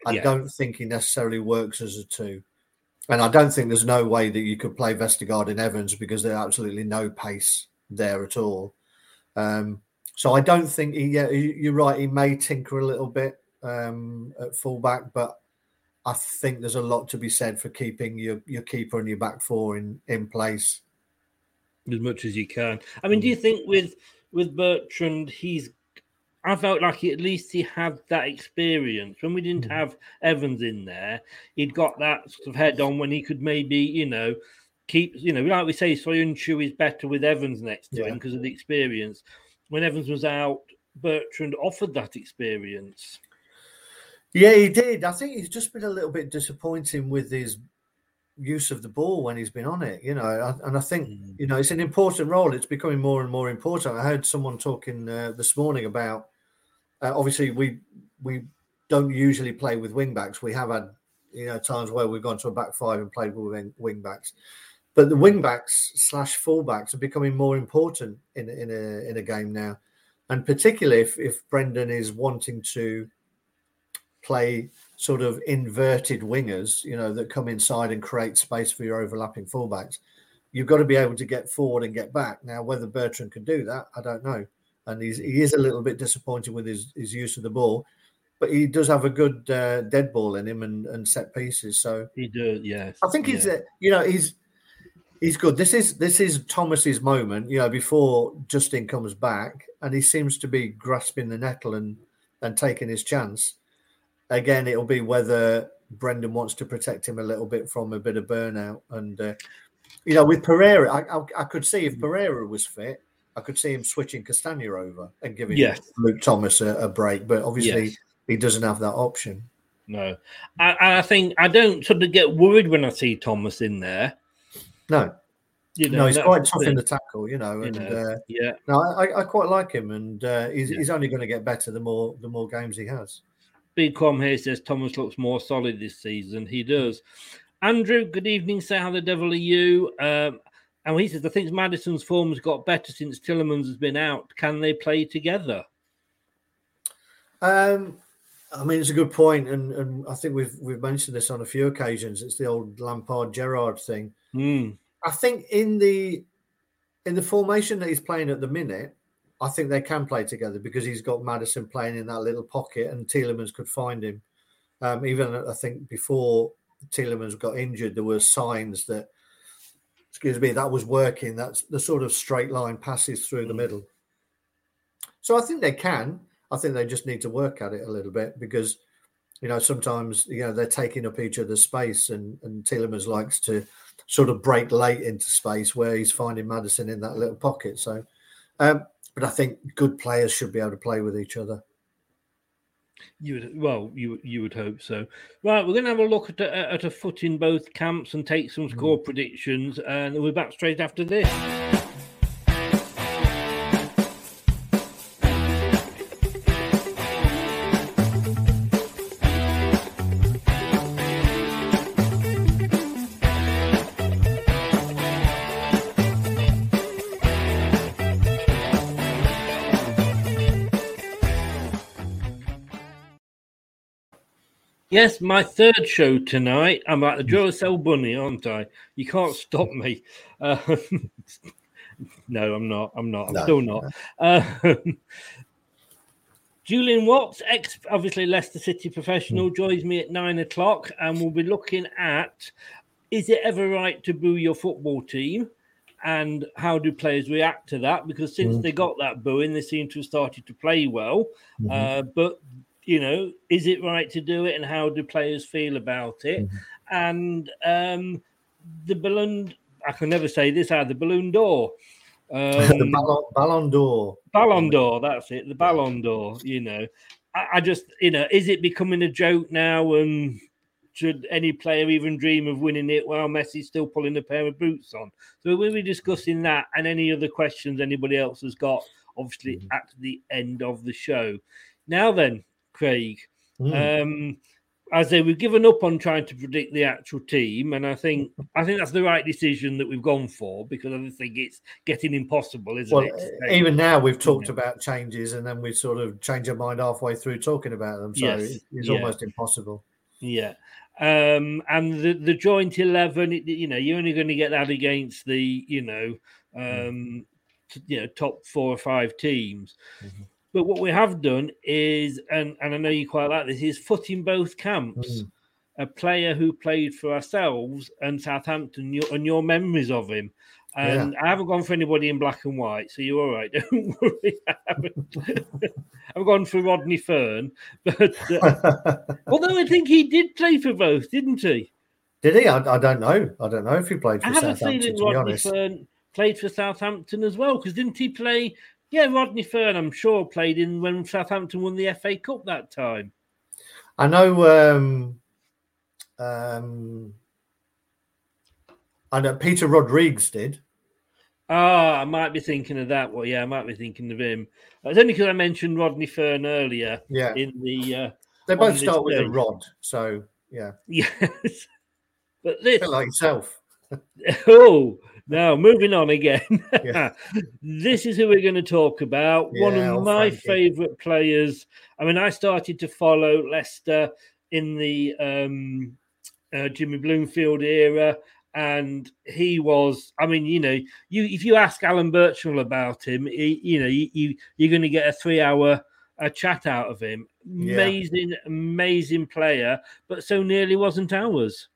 I Yeah. don't think he necessarily works as a two. And I don't think there's no way that you could play Vestergaard and Evans because there's absolutely no pace there at all. Um, so I don't think he, yeah, you- you're right. He may tinker a little bit um, at fullback, but I think there's a lot to be said for keeping your, your keeper and your back four in, in place. as much as you can. I mean, do you Mm. think with with Bertrand, he's? I felt like at least he had that experience when we didn't Mm. have Evans in there. He'd got that sort of head on when he could maybe, you know, keep, you know, like we say, Soyuncu is better with Evans next to him because of the experience. When Evans was out, Bertrand offered that experience. Yeah, he did. I think he's just been a little bit disappointing with his use of the ball when he's been on it, you know. And I think, you know, it's an important role. It's becoming more and more important. I heard someone talking uh, this morning about uh, obviously we we don't usually play with wing backs. We have had you know times where we've gone to a back five and played with wing, wing backs, but the wing backs slash fullbacks are becoming more important in in a in a game now, and particularly if if Brendan is wanting to play sort of inverted wingers, you know, that come inside and create space for your overlapping fullbacks. You've got to be able to get forward and get back. Now, whether Bertrand can do that, I don't know. And he's, he is a little bit disappointed with his, his use of the ball, but he does have a good uh, dead ball in him and, and set pieces. So He does, yes. I think he's, yeah. you know, he's he's good. This is this is Thomas's moment, you know, before Justin comes back, and he seems to be grasping the nettle and and taking his chance. Again, it'll be whether Brendan wants to protect him a little bit from a bit of burnout, and uh, you know, with Pereira, I, I, I could see if Pereira was fit, I could see him switching Castagna over and giving Yes. Luke Thomas a, a break, but obviously Yes. he doesn't have that option. No, I, I think I don't sort of get worried when I see Thomas in there. No, You know, no, he's quite tough in the tackle, you know, You and know, uh, yeah. no, I, I quite like him, and uh, he's, Yeah. he's only going to get better the more the more games he has. Big Com here says Thomas looks more solid this season. He does. Andrew, good evening. Say how the devil are you? Um, and he says, I think Maddison's form has got better since Tielemans' has been out. Can they play together? Um, I mean, it's a good point, and, and I think we've we've mentioned this on a few occasions. It's the old Lampard Gerrard thing. Hmm. I think in the in the formation that he's playing at the minute, I think they can play together because he's got Maddison playing in that little pocket, and Tielemans could find him. Um, even I think before Tielemans got injured, there were signs that, excuse me, that was working. That's the sort of straight line passes through the middle. So I think they can. I think they just need to work at it a little bit because, you know, sometimes you know they're taking up each other's space, and and Tielemans likes to sort of break late into space where he's finding Maddison in that little pocket. So, um, but I think good players should be able to play with each other. You would, well, you you would hope so. Right, we're going to have a look at a, at a foot in both camps and take some hmm. score predictions, and we'll be back straight after this. Yes, my third show tonight. I'm like the Duracell bunny, aren't I? You can't stop me. Uh, no, I'm not. I'm not. I'm No. still not. Uh, Julian Watts, ex obviously Leicester City professional, joins me at nine o'clock, and we'll be looking at is it ever right to boo your football team? And how do players react to that? Because since Mm. they got that booing, they seem to have started to play well. Mhm. Uh, but you know, is it right to do it, and how do players feel about it? Mm-hmm. And um, the balloon, I can never say this out. The balloon door, the um, Ballon, Ballon d'Or. Ballon d'Or, that's it. The Ballon d'Or, you know. I, I just, you know, is it becoming a joke now? And should any player even dream of winning it while Messi's still pulling a pair of boots on? So we'll be discussing that and any other questions anybody else has got, obviously, at the end of the show. Now then, Craig, Mm. um, as they we've given up on trying to predict the actual team, and I think I think that's the right decision that we've gone for because I think it's getting impossible, isn't Well, it? even now we've talked about changes, and then we sort of change our mind halfway through talking about them. So Yes, it's yeah. almost impossible. Yeah. Um, and the, the joint 11, it- you know, you're only going to get that against the, you know, um, t- you know, top four or five teams. But what we have done is, and, and I know you quite like this, is foot in both camps. A player who played for ourselves and Southampton, your, and your memories of him. And I haven't gone for anybody in black and white, so you're all right. Don't worry. I haven't. I've gone for Rodney Fern, but uh, although I think he did play for both, didn't he? Did he? I, I don't know. I don't know if he played for I have a Southampton. feeling To Rodney Fern played for Southampton as well, because didn't he play? Yeah, Rodney Fern, I'm sure, played in when Southampton won the FA Cup that time. I know. Um, um, I know Peter Rodrigues did. Ah, I might be thinking of that. Well, yeah, I might be thinking of him. It's only because I mentioned Rodney Fern earlier. Yeah. in the uh, They both start with a rod. So yeah, Yes, but this like yourself. oh, now moving on again. Yeah. this is who we're going to talk about. One of my favourite players. I mean, I started to follow Leicester in the um, uh, Jimmy Bloomfield era, and he was. I mean, you know, you if you ask Alan Birchenall about him, he, you know, you, you you're going to get a three-hour. A chat out of him, Yeah. amazing, amazing player, but so nearly wasn't ours.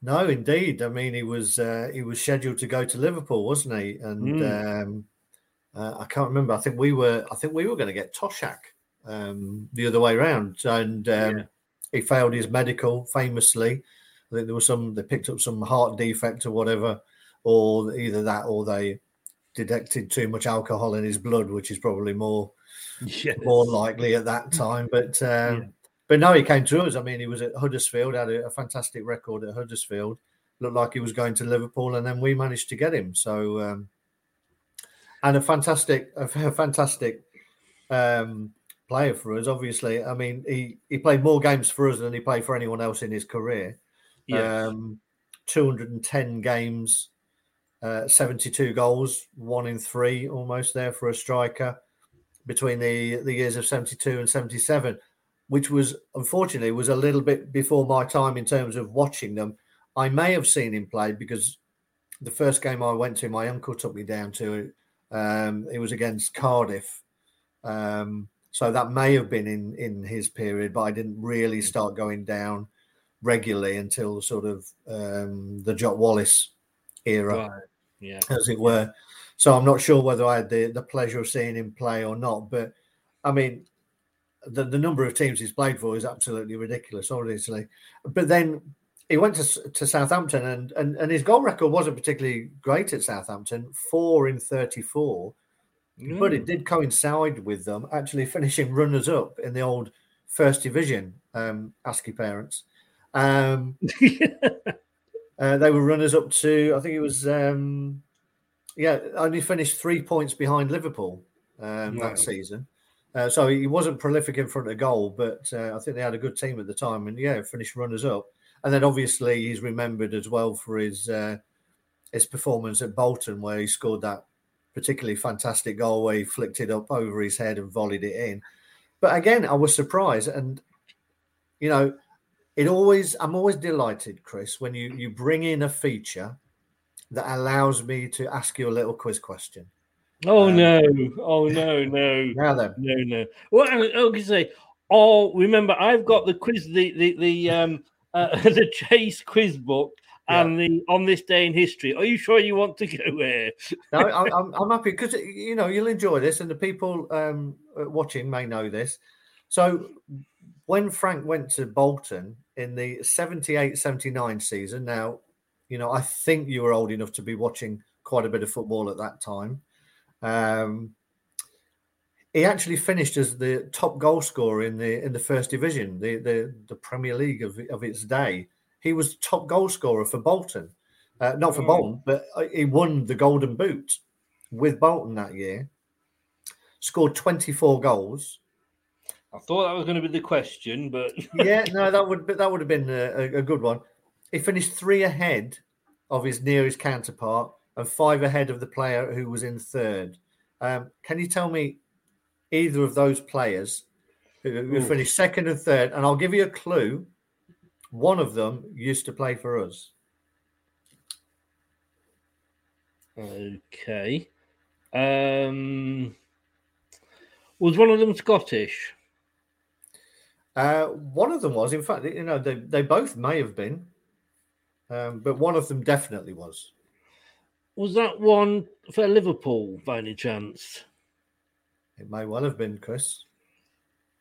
No, indeed. I mean, he was uh, he was scheduled to go to Liverpool, wasn't he? And Mm. um, uh, I can't remember. I think we were I think we were going to get Toshack um, the other way around, and um, Yeah. he failed his medical famously. I think there was some they picked up some heart defect or whatever, or either that or they detected too much alcohol in his blood, which is probably more Yes. more likely at that time. But um, but no, he came to us. I mean, he was at Huddersfield, had a, a fantastic record at Huddersfield. Looked like he was going to Liverpool, and then we managed to get him. So um, and a fantastic, a a fantastic um, player for us. Obviously, I mean, he he played more games for us than he played for anyone else in his career. Yes. Um, 210 games, uh, 72 goals, one in three, almost there for a striker between the the years of 72 and 77 which was unfortunately was a little bit before my time in terms of watching them i may have seen him play because the first game i went to my uncle took me down to um it was against cardiff um so that may have been in in his period but i didn't really start going down regularly until sort of um the Jock Wallace era. Yeah. as it were. So I'm not sure whether I had the, the pleasure of seeing him play or not. But I mean, the, the number of teams he's played for is absolutely ridiculous, obviously. But then he went to, to Southampton and, and, and his goal record wasn't particularly great at Southampton, four in 34. But it Mm. did coincide with them actually finishing runners up in the old First Division. Um, ask your parents. Um, uh, they were runners up to, I think it was, um, yeah, only finished three points behind Liverpool um, Wow. that season. Uh, so he wasn't prolific in front of goal, but uh, I think they had a good team at the time, and yeah, finished runners up. And then obviously he's remembered as well for his uh, his performance at Bolton, where he scored that particularly fantastic goal where he flicked it up over his head and volleyed it in. But again, I was surprised, and you know, it always I'm always delighted, Chris, when you you bring in a feature that allows me to ask you a little quiz question. Oh Um, no! Oh no! No! Now then, no, no. Well, I was going to say. Oh, remember, I've got the quiz, the the the um uh, the Chase quiz book, and the on this day in history. Are you sure you want to go there? no, I, I'm, I'm happy because you know you'll enjoy this, and the people um, uh, watching may know this. So, when Frank went to Bolton in the 78-79 season, now you know I think you were old enough to be watching quite a bit of football at that time. Um, he actually finished as the top goal scorer in the in the first division, the the, the Premier League of, of its day. He was top goal scorer for Bolton, uh, not for Mm. Bolton, but uh, he won the Golden Boot with Bolton that year. Scored twenty four goals. I thought that was going to be the question, but yeah, no, that would that would have been a, a- a good one. He finished three ahead of his nearest counterpart and five ahead of the player who was in third. Um, can you tell me either of those players who, who finished second and third? And I'll give you a clue. One of them used to play for us. okay. Um, was one of them Scottish? Uh, one of them was, in fact, you know, they, they both may have been, um, but one of them definitely was. Was that one for Liverpool by any chance? It may well have been, Chris.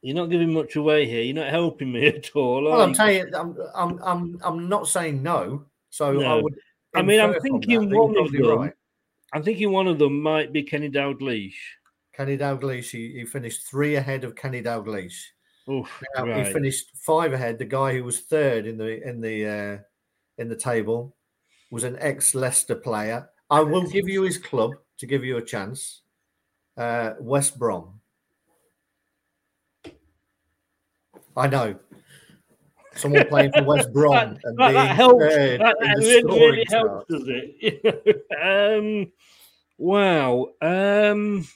You're not giving much away here. You're not helping me at all. Well, I'm telling you, I'm, I'm, I'm, I'm not saying no. So I No. would. I mean, I'm infer from that thinking that one of them. right. I'm thinking one of them might be Kenny Dalglish. Kenny Dalglish, he, he finished three ahead of Kenny Dalglish. Oof, Now, He finished five ahead. The guy who was third in the in the uh, in the table was an ex Leicester player. I will give you his club to give you a chance. Uh, West Brom. I know. Someone playing for West Brom that, and that, that helps. That, that really, really helps, does it? um, wow. Um,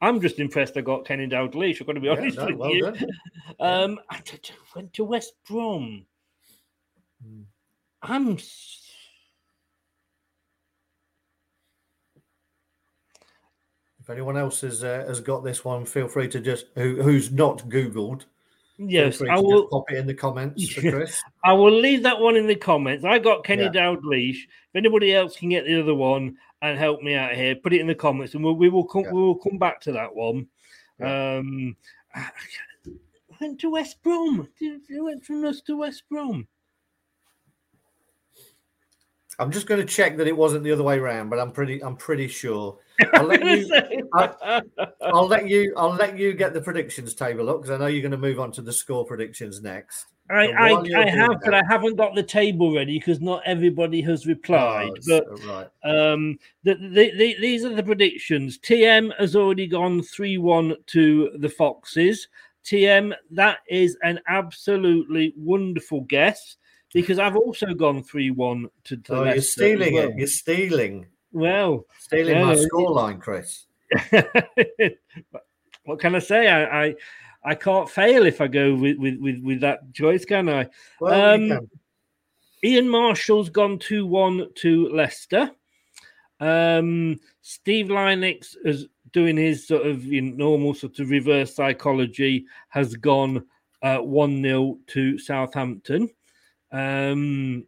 I'm just impressed I got Kenny Dalglish. I've got to be Yeah, honest no, with well you. done. Um, I went to West Brom. Hmm. I'm. If anyone else has uh, has got this one, feel free to just who who's not Googled. Yes, I will. pop it in the comments for Chris. I will leave that one in the comments. I got Kenny Yeah. Dalglish. If anybody else can get the other one and help me out here, put it in the comments, and we'll, we will come. We will come back to that one. Um, I went to West Brom. You went from us to West Brom. I'm just going to check that it wasn't the other way around, but I'm pretty I'm pretty sure. I'll let you. I, will let you. I'll let you get the predictions table up because I know you're going to move on to the score predictions next. I, I, I have, but I haven't got the table ready because not everybody has replied. Oh, but right. um, the, the, the, these are the predictions. TM has already gone 3 1 to the Foxes. TM, that is an absolutely wonderful guess because I've also gone 3 1 to, to Oh, you're stealing well. it. You're stealing. Well, Stealing my scoreline, Chris. what can I say? I, I I can't fail if I go with with, with, with that choice, can I? Well, Um, can. Ian Marshall's gone 2 1 to Leicester. Um, Steve Linux is doing his sort of you know, normal sort of reverse psychology, has gone uh, 1 0 to Southampton. Um,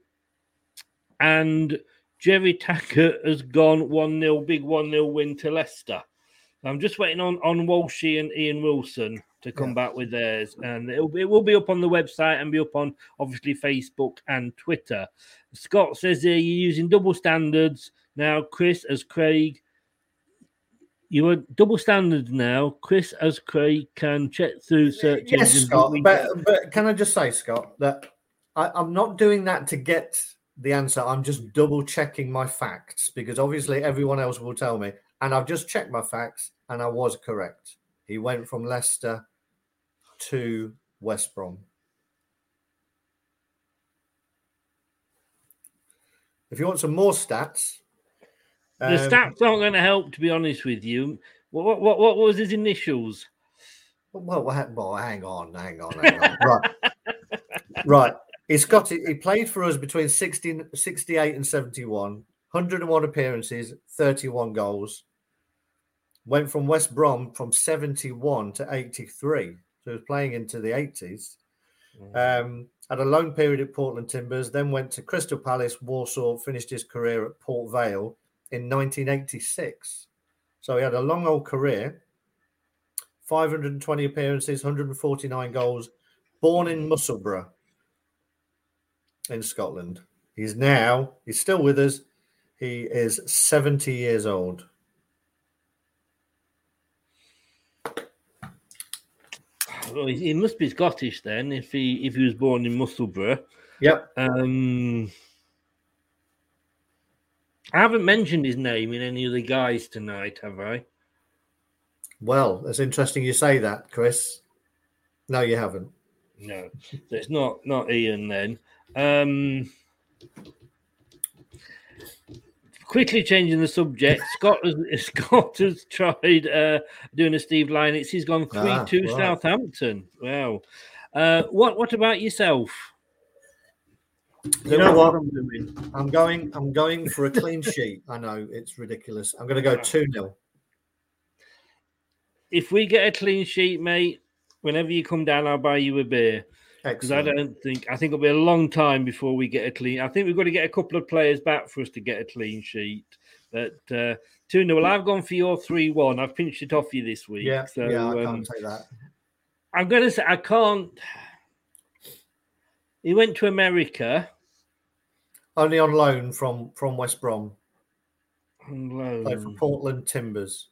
and Gerry Taggart has gone 1 0, big 1 0 win to Leicester. I'm just waiting on, on Walshy and Ian Wilson to come back with theirs, and it'll, it will be up on the website and be up on obviously Facebook and Twitter. Scott says here you're using double standards now. Chris as Craig, you are double standards now. Chris, as Craig, can check through search Yes, engines. Scott. But, but can I just say, Scott, that I, I'm not doing that to get the answer. I'm just double checking my facts because obviously everyone else will tell me. And I've just checked my facts and I was correct. He went from Leicester to West Brom. If you want some more stats, the um, stats aren't going to help, to be honest with you. What, what, what, what was his initials? Well, well, hang on, hang on, hang on. right, right. He's got it. He played for us between 60, 68 and 71, 101 appearances, 31 goals. Went from West Brom from 71 to 83. So he was playing into the 80s. Um, had a loan period at Portland Timbers, then went to Crystal Palace, Walsall, finished his career at Port Vale in 1986. So he had a long old career. 520 appearances, 149 goals, born in Musselburgh in Scotland. He's now, he's still with us. He is 70 years old. Well, he must be Scottish then, if he if he was born in Musselburgh. Yep. Um, I haven't mentioned his name in any of the guys tonight, have I? Well, it's interesting you say that, Chris. No, you haven't. No, so it's not not Ian then. Um, quickly changing the subject, Scott has Scott has tried uh, doing a Steve Lynex. He's gone three Ah, two right. Southampton. Wow. Uh, what what about yourself? You know what? I'm doing? I'm going. I'm going for a clean sheet. I know it's ridiculous. I'm going to go two 0 If we get a clean sheet, mate, whenever you come down, I'll buy you a beer. Because I don't think I think it'll be a long time before we get a clean. I think we've got to get a couple of players back for us to get a clean sheet. But uh, two 0 Well, I've gone for your three one. I've pinched it off you this week. Yeah, so yeah, I um, can't take that. I'm going to say I can't. He went to America. Only on loan from from West Brom. on Played for. Portland Timbers.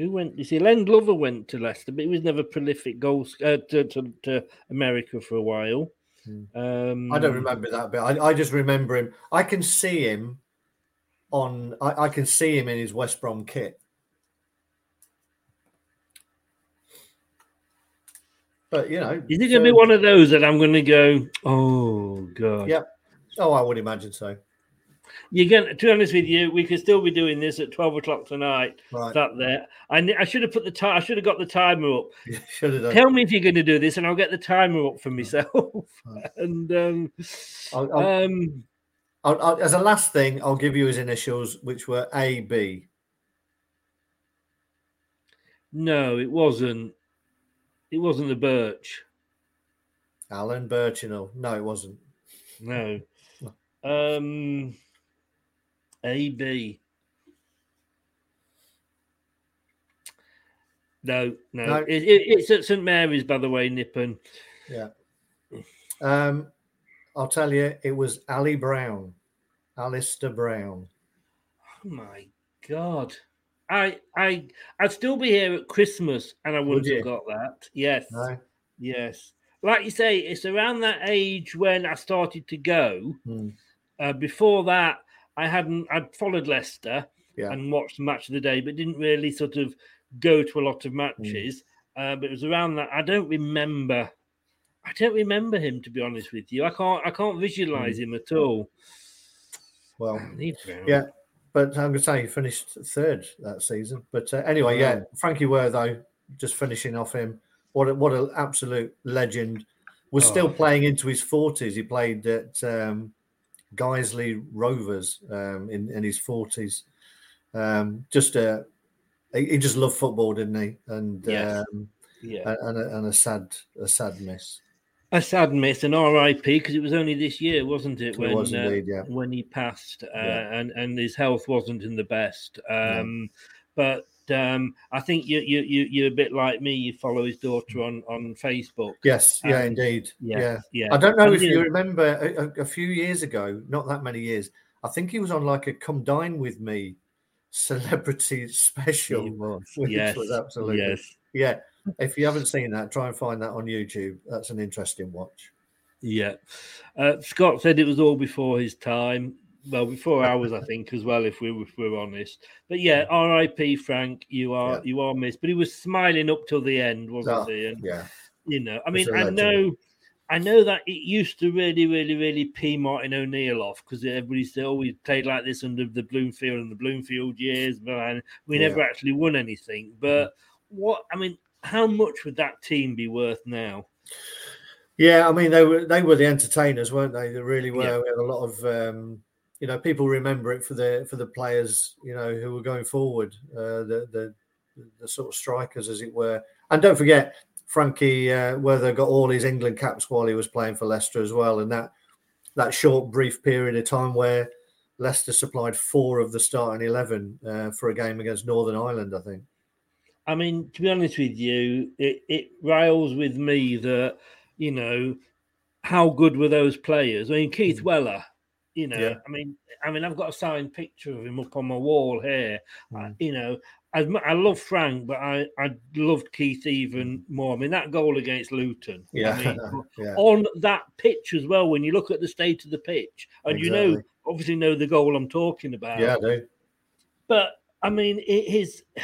Who went? You see, Len Glover went to Leicester, but he was never prolific goals uh, to, to, to America for a while. Um, I don't remember that bit. I, I just remember him. I can see him on. I, I can see him in his West Brom kit. But you know, Is it going to be one of those that I'm going to go? Oh God! Yep. Oh, I would imagine so. You're going. To be honest with you, we could still be doing this at twelve o'clock tonight. Right. Sat there. I, I should have put the time. I should have got the timer up. Should have done. Tell me if you're going to do this, and I'll get the timer up for myself. and um, I'll- I'll- um, I'll, as a last thing, I'll give you his initials, which were A B. no, it wasn't. It wasn't the Birch. Alan Birchenall. No, it wasn't. No. Um, AB. No, no. No. It, it, it's at St Mary's, by the way, Nippon. Yeah. Um, I'll tell you, it was Ali Brown, Alistair Brown. Oh my god. I I I'd still be here at Christmas and I wouldn't Would have got that. Yes. No? Yes. Like you say, it's around that age when I started to go. Hmm. Uh, before that, I hadn't I'd followed Leicester Yeah. and watched the match of the day, but didn't really sort of go to a lot of matches. Uh, but it was around that I don't remember I don't remember him to be honest with you. I can't I can't visualize Hmm. him at all. Well, yeah, but I'm going to say he finished third that season. But uh, anyway, yeah. Frankie Ware though, just finishing off him. What a, what an absolute legend. Was still Oh. playing into his forties. He played at um, Guiseley Rovers um, in in his forties. Um, just a he, just loved football, didn't he? And Yes. um, Yeah. and a, and a sad a sad miss. A sad miss, an RIP, because it was only this year, wasn't it? It When was uh, indeed, yeah. when he passed, uh, Yeah. and and his health wasn't in the best. Um, But um, I think you you you you're a bit like me. You follow his daughter on on Facebook. Yes, yeah, Um, indeed. yeah, Yeah, yeah. I don't know And, if you know- remember a, a, few years ago, not that many years. I think he was on like a "Come Dine with Me" celebrity special, was. which Yes, was absolutely yes. yeah. If you haven't seen that, try and find that on YouTube. That's an interesting watch. Yeah. Uh, Scott said it was all before his time. Well, before ours, I think, as well, if we if we're honest. But yeah, R.I.P. Frank, you are Yeah. you are missed. But he was smiling up till the end, wasn't Oh, he? And yeah. you know, I mean, I know, I know that it used to really, really, really pee Martin O'Neill off because everybody said, "Oh, we played like this under the Bloomfield and the Bloomfield years," but and we Yeah. never actually won anything. But what I mean, how much would that team be worth now? Yeah, I mean they were they were the entertainers, weren't they? They really were. Yeah. We had a lot of um, you know people remember it for the for the players you know who were going forward, uh, the the the sort of strikers as it were. And don't forget Frankie uh, Werther got all his England caps while he was playing for Leicester as well, and that that short brief period of time where Leicester supplied four of the starting eleven uh, for a game against Northern Ireland, I think. I mean, to be honest with you, it, it rails with me that, you know, how good were those players? I mean, Keith Weller, you know, Yeah. I mean, I mean, I've got a signed picture of him up on my wall here. I- mm. you know, I, I love Frank, but I, I loved Keith even mm. more. I mean, that goal against Luton. I Yeah, mean, yeah. on that pitch as well, when you look at the state of the pitch, and you know, obviously know the goal I'm talking about. Yeah, I do. But I mean, it, his.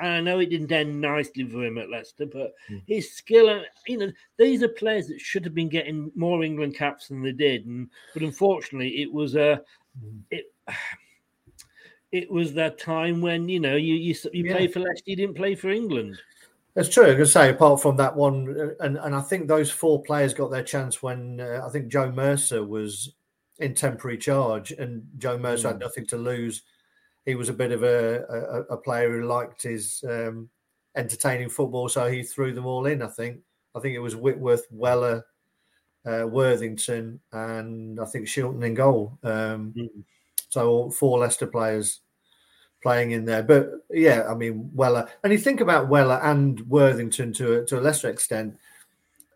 and I know it didn't end nicely for him at Leicester, but Hmm. his skill and you know these are players that should have been getting more England caps than they did, and but unfortunately, it was a Hmm. it. It was that time when you know you you, you Yeah. play for Leicester, you didn't play for England. That's true. I can say apart from that one, uh, and and I think those four players got their chance when uh, I think Joe Mercer was in temporary charge, and Joe Mercer had Mm. nothing to lose. He was a bit of a a, a player who liked his um, entertaining football, so he threw them all in. I think. I think it was Whitworth, Weller, uh, Worthington, and I think Shilton in goal. Um, So four Leicester players playing in there. But yeah, I mean Weller, and you think about Weller and Worthington to a, to a lesser extent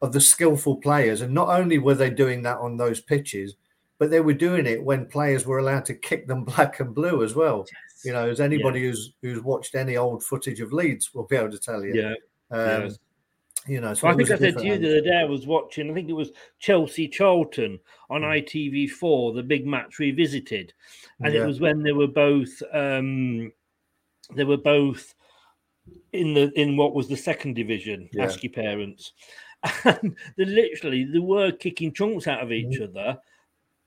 of the skillful players, and not only were they doing that on those pitches, but they were doing it when players were allowed to kick them black and blue as well. You know, as anybody who's who's watched any old footage of Leeds will be able to tell you. Yeah, Um, yes. You know, so Well, I think I said to you the other day, I was watching, I think it was Chelsea Charlton on ITV4, the big match revisited. And Yeah. it was when they were both um they were both in the in what was the second division, Yeah. your parents. And they literally they were kicking chunks out of each Mm. other.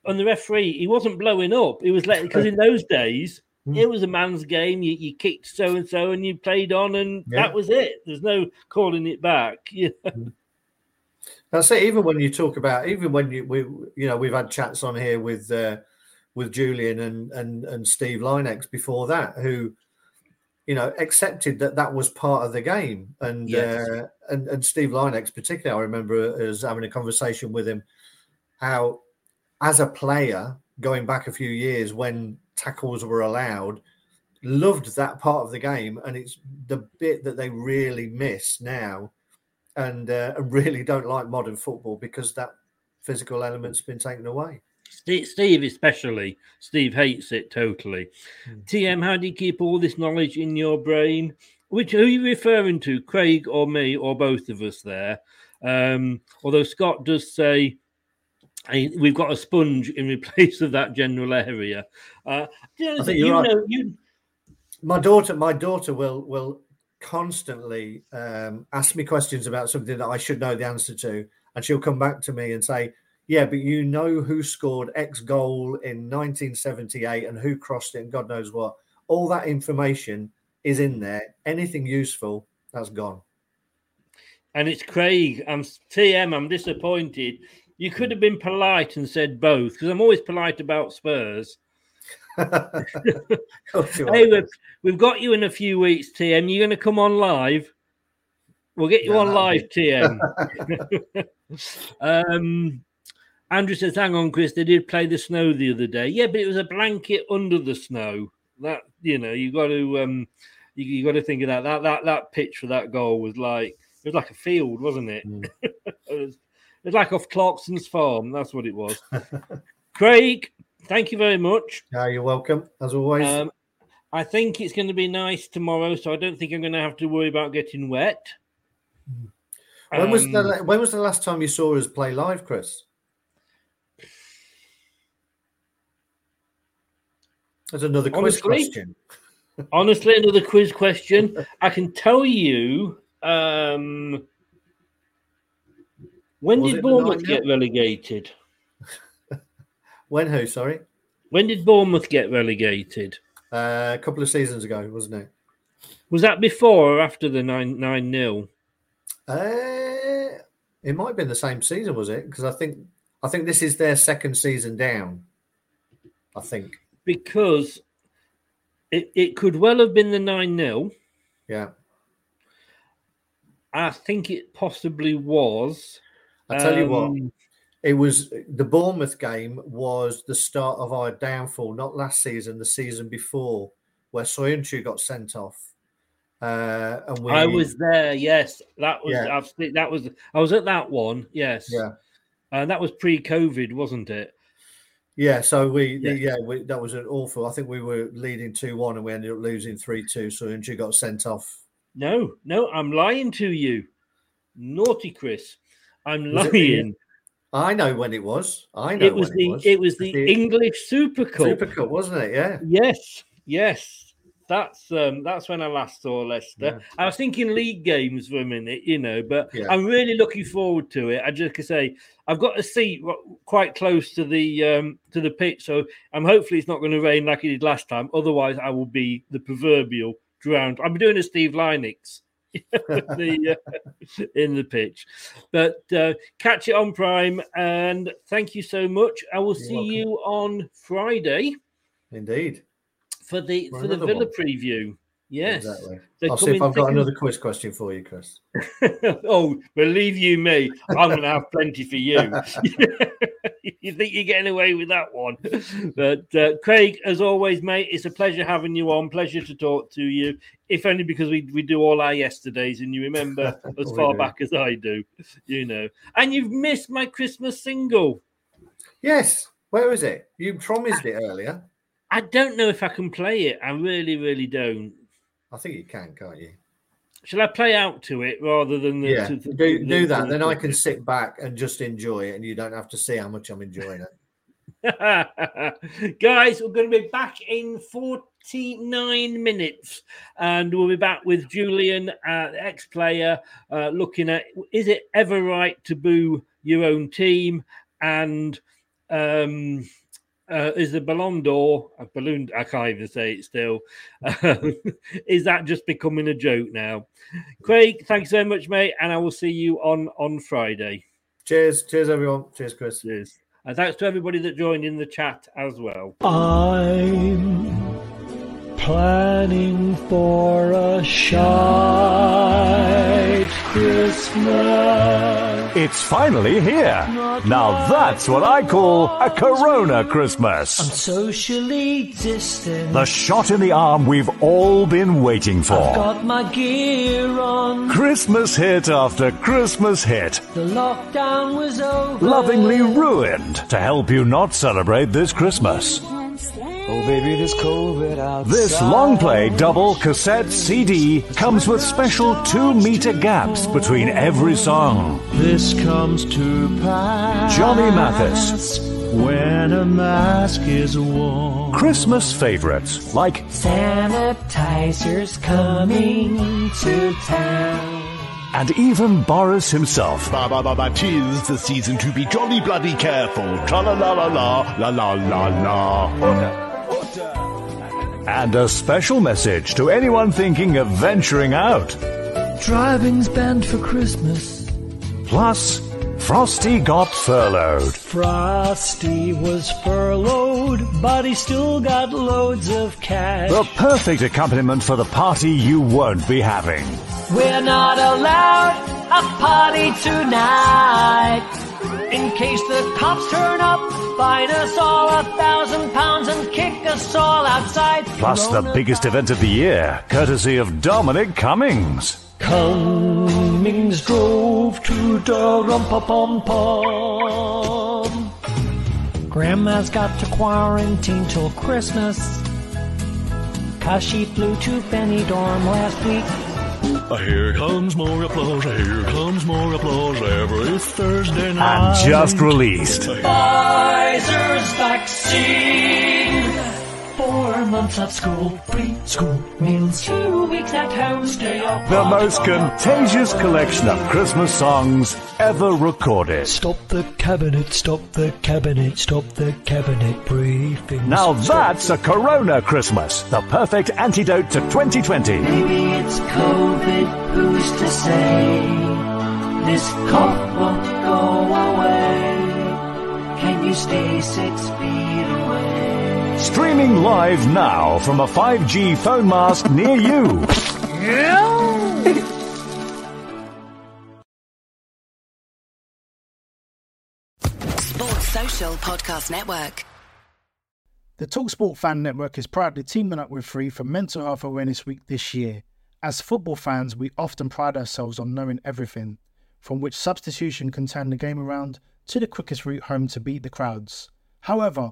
And the referee, he wasn't blowing up. He was letting because in those days Mm. it was a man's game. You, you kicked so and so, and you played on, and Yeah. that was it. There's no calling it back. You know? That's it. Even when you talk about, even when you we you know we've had chats on here with uh, with Julian and and and Steve Lynex before that, who you know accepted that that was part of the game, and Yes. uh, and and Steve Lynex particularly, I remember as having a conversation with him, how as a player going back a few years when tackles were allowed, loved that part of the game, and it's the bit that they really miss now and uh, and really don't like modern football because that physical element's been taken away. Steve, Steve especially. Steve hates it totally. Hmm. TM, how do you keep all this knowledge in your brain? Which who are you referring to, Craig or me or both of us there? Um, although Scott does say "Hey, we've got a sponge in replace of that general area. Uh, you know, you right. know you My daughter, my daughter will will constantly um, ask me questions about something that I should know the answer to, and she'll come back to me and say, "Yeah, but you know who scored X goal in 1978 and who crossed it and God knows what." All that information is in there. Anything useful, that's gone. and it's Craig. I'm TM. I'm disappointed. You could have been polite and said both because I'm always polite about Spurs. hey, we've, we've got you in a few weeks, TM. You're going to come on live. We'll get you Yeah, on live, TM. um, Andrew says, "Hang on, Chris. They did play the snow the other day. Yeah, but it was a blanket under the snow. That you know, you got to um, you, you got to think of that. That that that pitch for that goal was like it was like a field, wasn't it? it, was, was like off Clarkson's farm. That's what it was. Craig, thank you very much. Yeah, you're welcome as always. Um, I think it's going to be nice tomorrow, so I don't think I'm going to have to worry about getting wet. When was Um, the when was the last time you saw us play live, Chris? That's another quiz Honestly? question. Honestly, another quiz question. I can tell you. Um, when Was did Bournemouth get relegated? When who? Sorry, When did Bournemouth get relegated? uh, a couple of seasons ago, wasn't it? Was that before or after the nine nine nil? Uh, it might have been the same season, was it? Because I think I think this is their second season down. I think. Because it, it could well have been the nine 0 Yeah. I think it possibly was. I tell you what, Um, it was the Bournemouth game was the start of our downfall. Not last season, the season before, where Söyüncü got sent off. Uh, and we, I was there. Yes, that was. Yeah. I've, that was. I was at that one. Yes. Yeah. And that was pre-COVID, wasn't it? Yeah, so we Yeah. yeah, we, that was an awful. I think we were leading two one, and we ended up losing three two. So Söyüncü got sent off. No, no, I'm lying to you. Naughty Chris. I'm lying. I know when it was. I know It was the it was. it was the The English Super Cup. Super Cup, wasn't it? Yeah. Yes, yes. That's um that's when I last saw Leicester. I was thinking league games for a minute, you know, but Yeah. I'm really looking forward to it. I just can say I've got a seat quite close to the um to the pitch, so I'm hopefully it's not going to rain like it did last time. Otherwise, I will be the proverbial drowned. I'm doing a Steve Lynex. the, uh, in the pitch, but uh, catch it on Prime and thank you so much. I will see welcome. you on Friday Indeed. for the For for, the Villa one. preview. Yes. Exactly. I'll see if I've got another quiz question for you, Chris. oh, believe you me, I'm going to have plenty for you. you think you're getting away with that one? But uh, Craig, as always, mate, it's a pleasure having you on. Pleasure to talk to you. If only because we, we do all our yesterdays and you remember as far do. back as I do, you know. And you've missed my Christmas single. Yes. Where is it? You promised it earlier. I don't know if I can play it. I really, really don't. I think you can, can't you? Shall I play out to it rather than the, Yeah. to- to- Do to- do that. Then I can sit back and just enjoy it, and you don't have to see how much I'm enjoying it. Guys, we're going to be back in 49 minutes and we'll be back with Julian, uh, ex player, uh, looking at is it ever right to boo your own team? And um, uh, is the Ballon d'Or, a balloon, I can't even say it still, is that just becoming a joke now? Craig, thanks so much, mate. And I will see you on, on Friday. Cheers. Cheers, everyone. Cheers, Chris. Cheers. And thanks to everybody that joined in the chat as well. I'm planning for a shite Christmas. It's finally here. Now that's what I call a Corona Christmas. I'm socially distant. The shot in the arm we've all been waiting for. I've got my gear on. Christmas hit after Christmas hit. The lockdown was over. Lovingly ruined to help you not celebrate this Christmas. Oh, baby, this COVID outside. This long play double cassette CD comes with special two meter gaps between every song. This comes to pass. Johnny Mathis. When a mask is worn. Christmas favorites like Sanitizers coming to town. And even Boris himself. Ba ba ba ba, tis the season to be jolly bloody careful. Tra la la la la, la la la la. And a special message to anyone thinking of venturing out. Driving's banned for Christmas. Plus, Frosty got furloughed. Frosty was furloughed, but he still got loads of cash. The perfect accompaniment for the party you won't be having. We're not allowed a party tonight. In case the cops turn up, fine us all a thousand pounds and kick us all outside. Plus, the biggest event of the year, courtesy of Dominic Cummings. Cummings drove to Durrumpapum. Grandma's got to quarantine till Christmas. cause she flew to Benidorm last week. Here comes more applause, here comes more applause every Thursday night. And just released. Pfizer's vaccine. Four months of school, free school meals, two weeks at home, stay up. The most contagious collection of Christmas songs ever recorded. Stop the cabinet, stop the cabinet, stop the cabinet briefing. Now that's a Corona Christmas, the perfect antidote to 2020. Maybe it's COVID, who's to say? This cough won't go away. Can you stay six feet away? Streaming live now from a 5G phone mast near you. Sports Social Podcast Network. The Talksport Fan Network is proudly teaming up with Free for Mental Health Awareness Week this year. As football fans, we often pride ourselves on knowing everything, from which substitution can turn the game around to the quickest route home to beat the crowds. However,